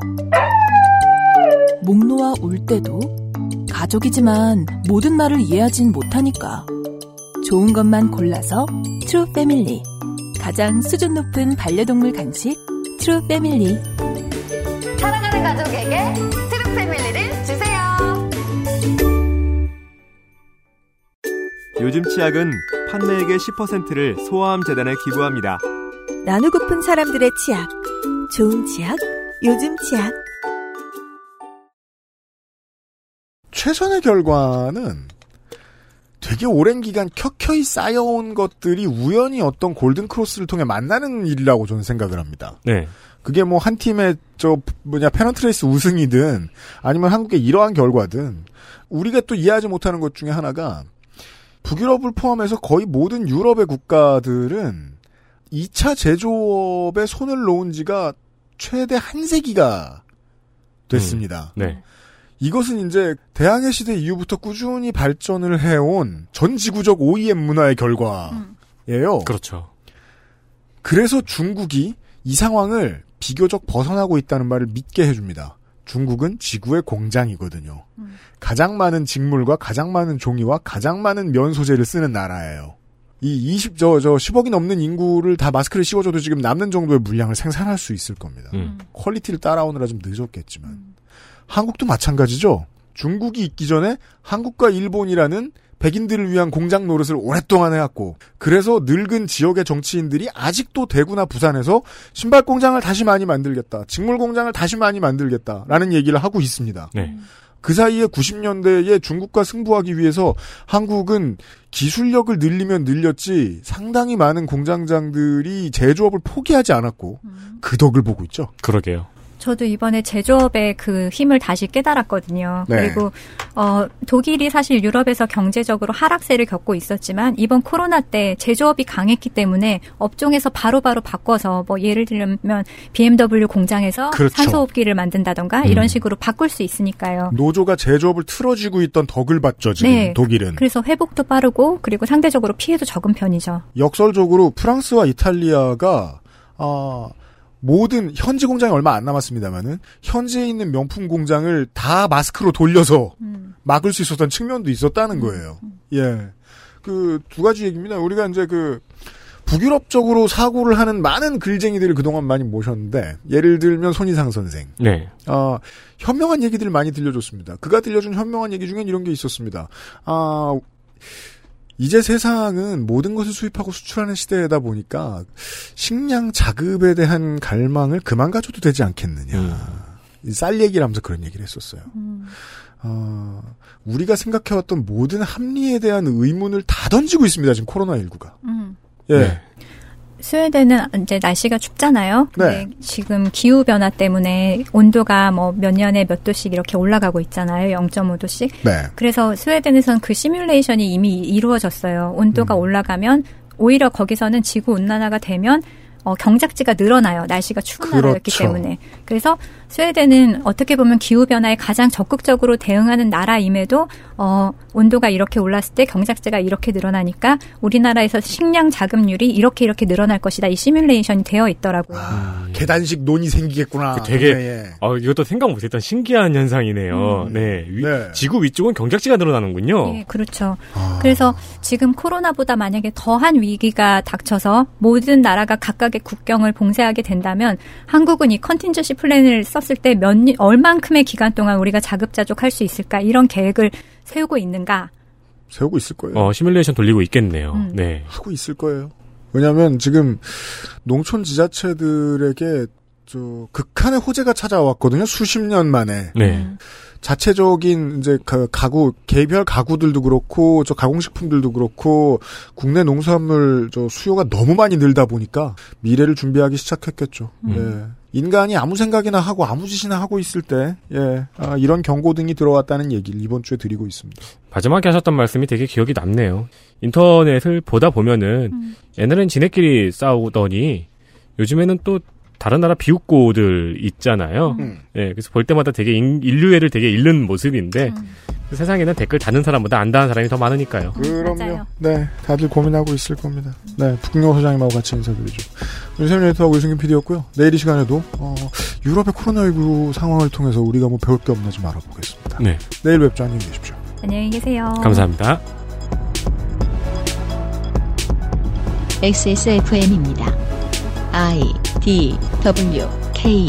목 놓아 울 때도, 가족이지만 모든 말을 이해하진 못하니까. 좋은 것만 골라서 True Family. 가장 수준 높은 반려동물 간식 트루 패밀리. 사랑하는 가족에게 True Family를 주세요. 요즘 치약은 판매액의 10%를 소아암 재단에 기부합니다. 나누고픈 사람들의 치약. 좋은 치약, 요즘 치약. 최선의 결과는 되게 오랜 기간 켜켜이 쌓여온 것들이 우연히 어떤 골든 크로스를 통해 만나는 일이라고 저는 생각을 합니다. 네. 그게 뭐 한 팀의 저 뭐냐 페넌트레이스 우승이든 아니면 한국의 이러한 결과든 우리가 또 이해하지 못하는 것 중에 하나가 북유럽을 포함해서 거의 모든 유럽의 국가들은 2차 제조업에 손을 놓은 지가 최대 한 세기가 됐습니다. 네. 이것은 이제 대항해 시대 이후부터 꾸준히 발전을 해온 전 지구적 OEM 문화의 결과예요. 그렇죠. 그래서 중국이 이 상황을 비교적 벗어나고 있다는 말을 믿게 해줍니다. 중국은 지구의 공장이거든요. 가장 많은 직물과 가장 많은 종이와 가장 많은 면 소재를 쓰는 나라예요. 이 20, 저, 저 10억이 넘는 인구를 다 마스크를 씌워줘도 지금 남는 정도의 물량을 생산할 수 있을 겁니다. 음. quality를 따라오느라 좀 늦었겠지만. 한국도 마찬가지죠. 중국이 있기 전에 한국과 일본이라는 백인들을 위한 공장 노릇을 오랫동안 해왔고, 그래서 늙은 지역의 정치인들이 아직도 대구나 부산에서 신발 공장을 다시 많이 만들겠다, 직물 공장을 다시 많이 만들겠다라는 얘기를 하고 있습니다. 네. 그 사이에 90년대에 중국과 승부하기 위해서 한국은 기술력을 늘리면 늘렸지 상당히 많은 공장장들이 제조업을 포기하지 않았고 그 덕을 보고 있죠. 그러게요. 저도 이번에 제조업의 그 힘을 다시 깨달았거든요. 네. 그리고 어 독일이 사실 유럽에서 경제적으로 하락세를 겪고 있었지만 이번 코로나 때 제조업이 강했기 때문에 업종에서 바로 바로 바꿔서 뭐 예를 들면 BMW 공장에서 그렇죠. 산소호흡기를 만든다던가 음. 이런 식으로 바꿀 수 있으니까요. 노조가 제조업을 틀어쥐고 있던 덕을 봤죠 지금 네. 독일은. 그래서 회복도 빠르고 그리고 상대적으로 피해도 적은 편이죠. 역설적으로 프랑스와 이탈리아가 아, 모든 현지 공장이 얼마 안 남았습니다만은 현지에 있는 명품 공장을 다 마스크로 돌려서 막을 수 있었던 측면도 있었다는 거예요. 예. 그 두 가지 얘기입니다. 우리가 이제 그 북유럽 적으로 사고를 하는 많은 글쟁이들을 그동안 많이 모셨는데 예를 들면 손희상 선생. 네. 아, 현명한 얘기들을 많이 들려줬습니다. 그가 들려준 현명한 얘기 중엔 이런 게 있었습니다. 아, 이제 세상은 모든 것을 수입하고 수출하는 시대다 보니까 식량 자급에 대한 갈망을 그만 가져도 되지 않겠느냐. 쌀 얘기를 하면서 그런 얘기를 했었어요. 어, 우리가 생각해왔던 모든 합리에 대한 의문을 다 던지고 있습니다. 지금 코로나19가. 음. 예. 네. 스웨덴은 이제 날씨가 춥잖아요. 네. 지금 기후 변화 때문에 온도가 뭐 몇 년에 몇 도씩 이렇게 올라가고 있잖아요. 0.5도씩. 네. 그래서 스웨덴에선 그 시뮬레이션이 이미 이루어졌어요. 온도가 올라가면 오히려 거기서는 지구 온난화가 되면 어, 경작지가 늘어나요. 날씨가 추운 나라였기 그렇죠. 때문에. 그래서 스웨덴은 어떻게 보면 기후 변화에 가장 적극적으로 대응하는 나라임에도 어, 온도가 이렇게 올랐을 때 경작지가 이렇게 늘어나니까 우리나라에서 식량 자급률이 이렇게 이렇게 늘어날 것이다. 이 시뮬레이션이 되어 있더라고요. 계단식 논이 생기겠구나. 그 되게 동네에. 어, 이것도 생각 못했던 신기한 현상이네요. 음. 네. 위- 지구 위쪽은 경작지가 늘어나는군요. 예, 그렇죠. 그래서 지금 코로나보다 만약에 더한 위기가 닥쳐서 모든 나라가 각각의 국경을 봉쇄하게 된다면 한국은 이 contingency plan을 썼을 때 몇 얼만큼의 기간 동안 우리가 자급자족할 수 있을까 이런 계획을 세우고 있는가? 세우고 있을 거예요. 어, 시뮬레이션 돌리고 있겠네요. 음. 네. 하고 있을 거예요. 왜냐하면 지금 농촌 지자체들에게 저 극한의 호재가 찾아왔거든요. 수십 년 만에. 네. 자체적인 이제 가- 가구 개별 가구들도 그렇고 저 가공식품들도 그렇고 국내 농수산물 저 수요가 너무 많이 늘다 보니까 미래를 준비하기 시작했겠죠. 예. 인간이 아무 생각이나 하고 아무 짓이나 하고 있을 때 예. 아, 이런 경고등이 들어왔다는 얘기를 이번 주에 드리고 있습니다. 마지막에 하셨던 말씀이 되게 기억이 남네요. 인터넷을 보다 보면은 옛날엔 지네끼리 싸우더니 요즘에는 또 다른 나라 비웃고들 있잖아요. 예, 그래서 볼 때마다 되게 인, 인류애를 되게 잃는 모습인데 그 세상에는 댓글 다는 사람보다 안 다는 사람이 더 많으니까요. 그럼요. 네, 다들 고민하고 있을 겁니다. 네, 북녀 소장님하고 같이 인사드리죠. 윤세민 에디터하고 유승균 PD였고요. 내일 이 시간에도 어, 유럽의 코로나19 상황을 통해서 우리가 뭐 배울 게 없나 좀 알아보겠습니다. 네. 내일 뵙죠. 안녕히 계십시오. 안녕히 계세요. 감사합니다. XSFM입니다. I D W K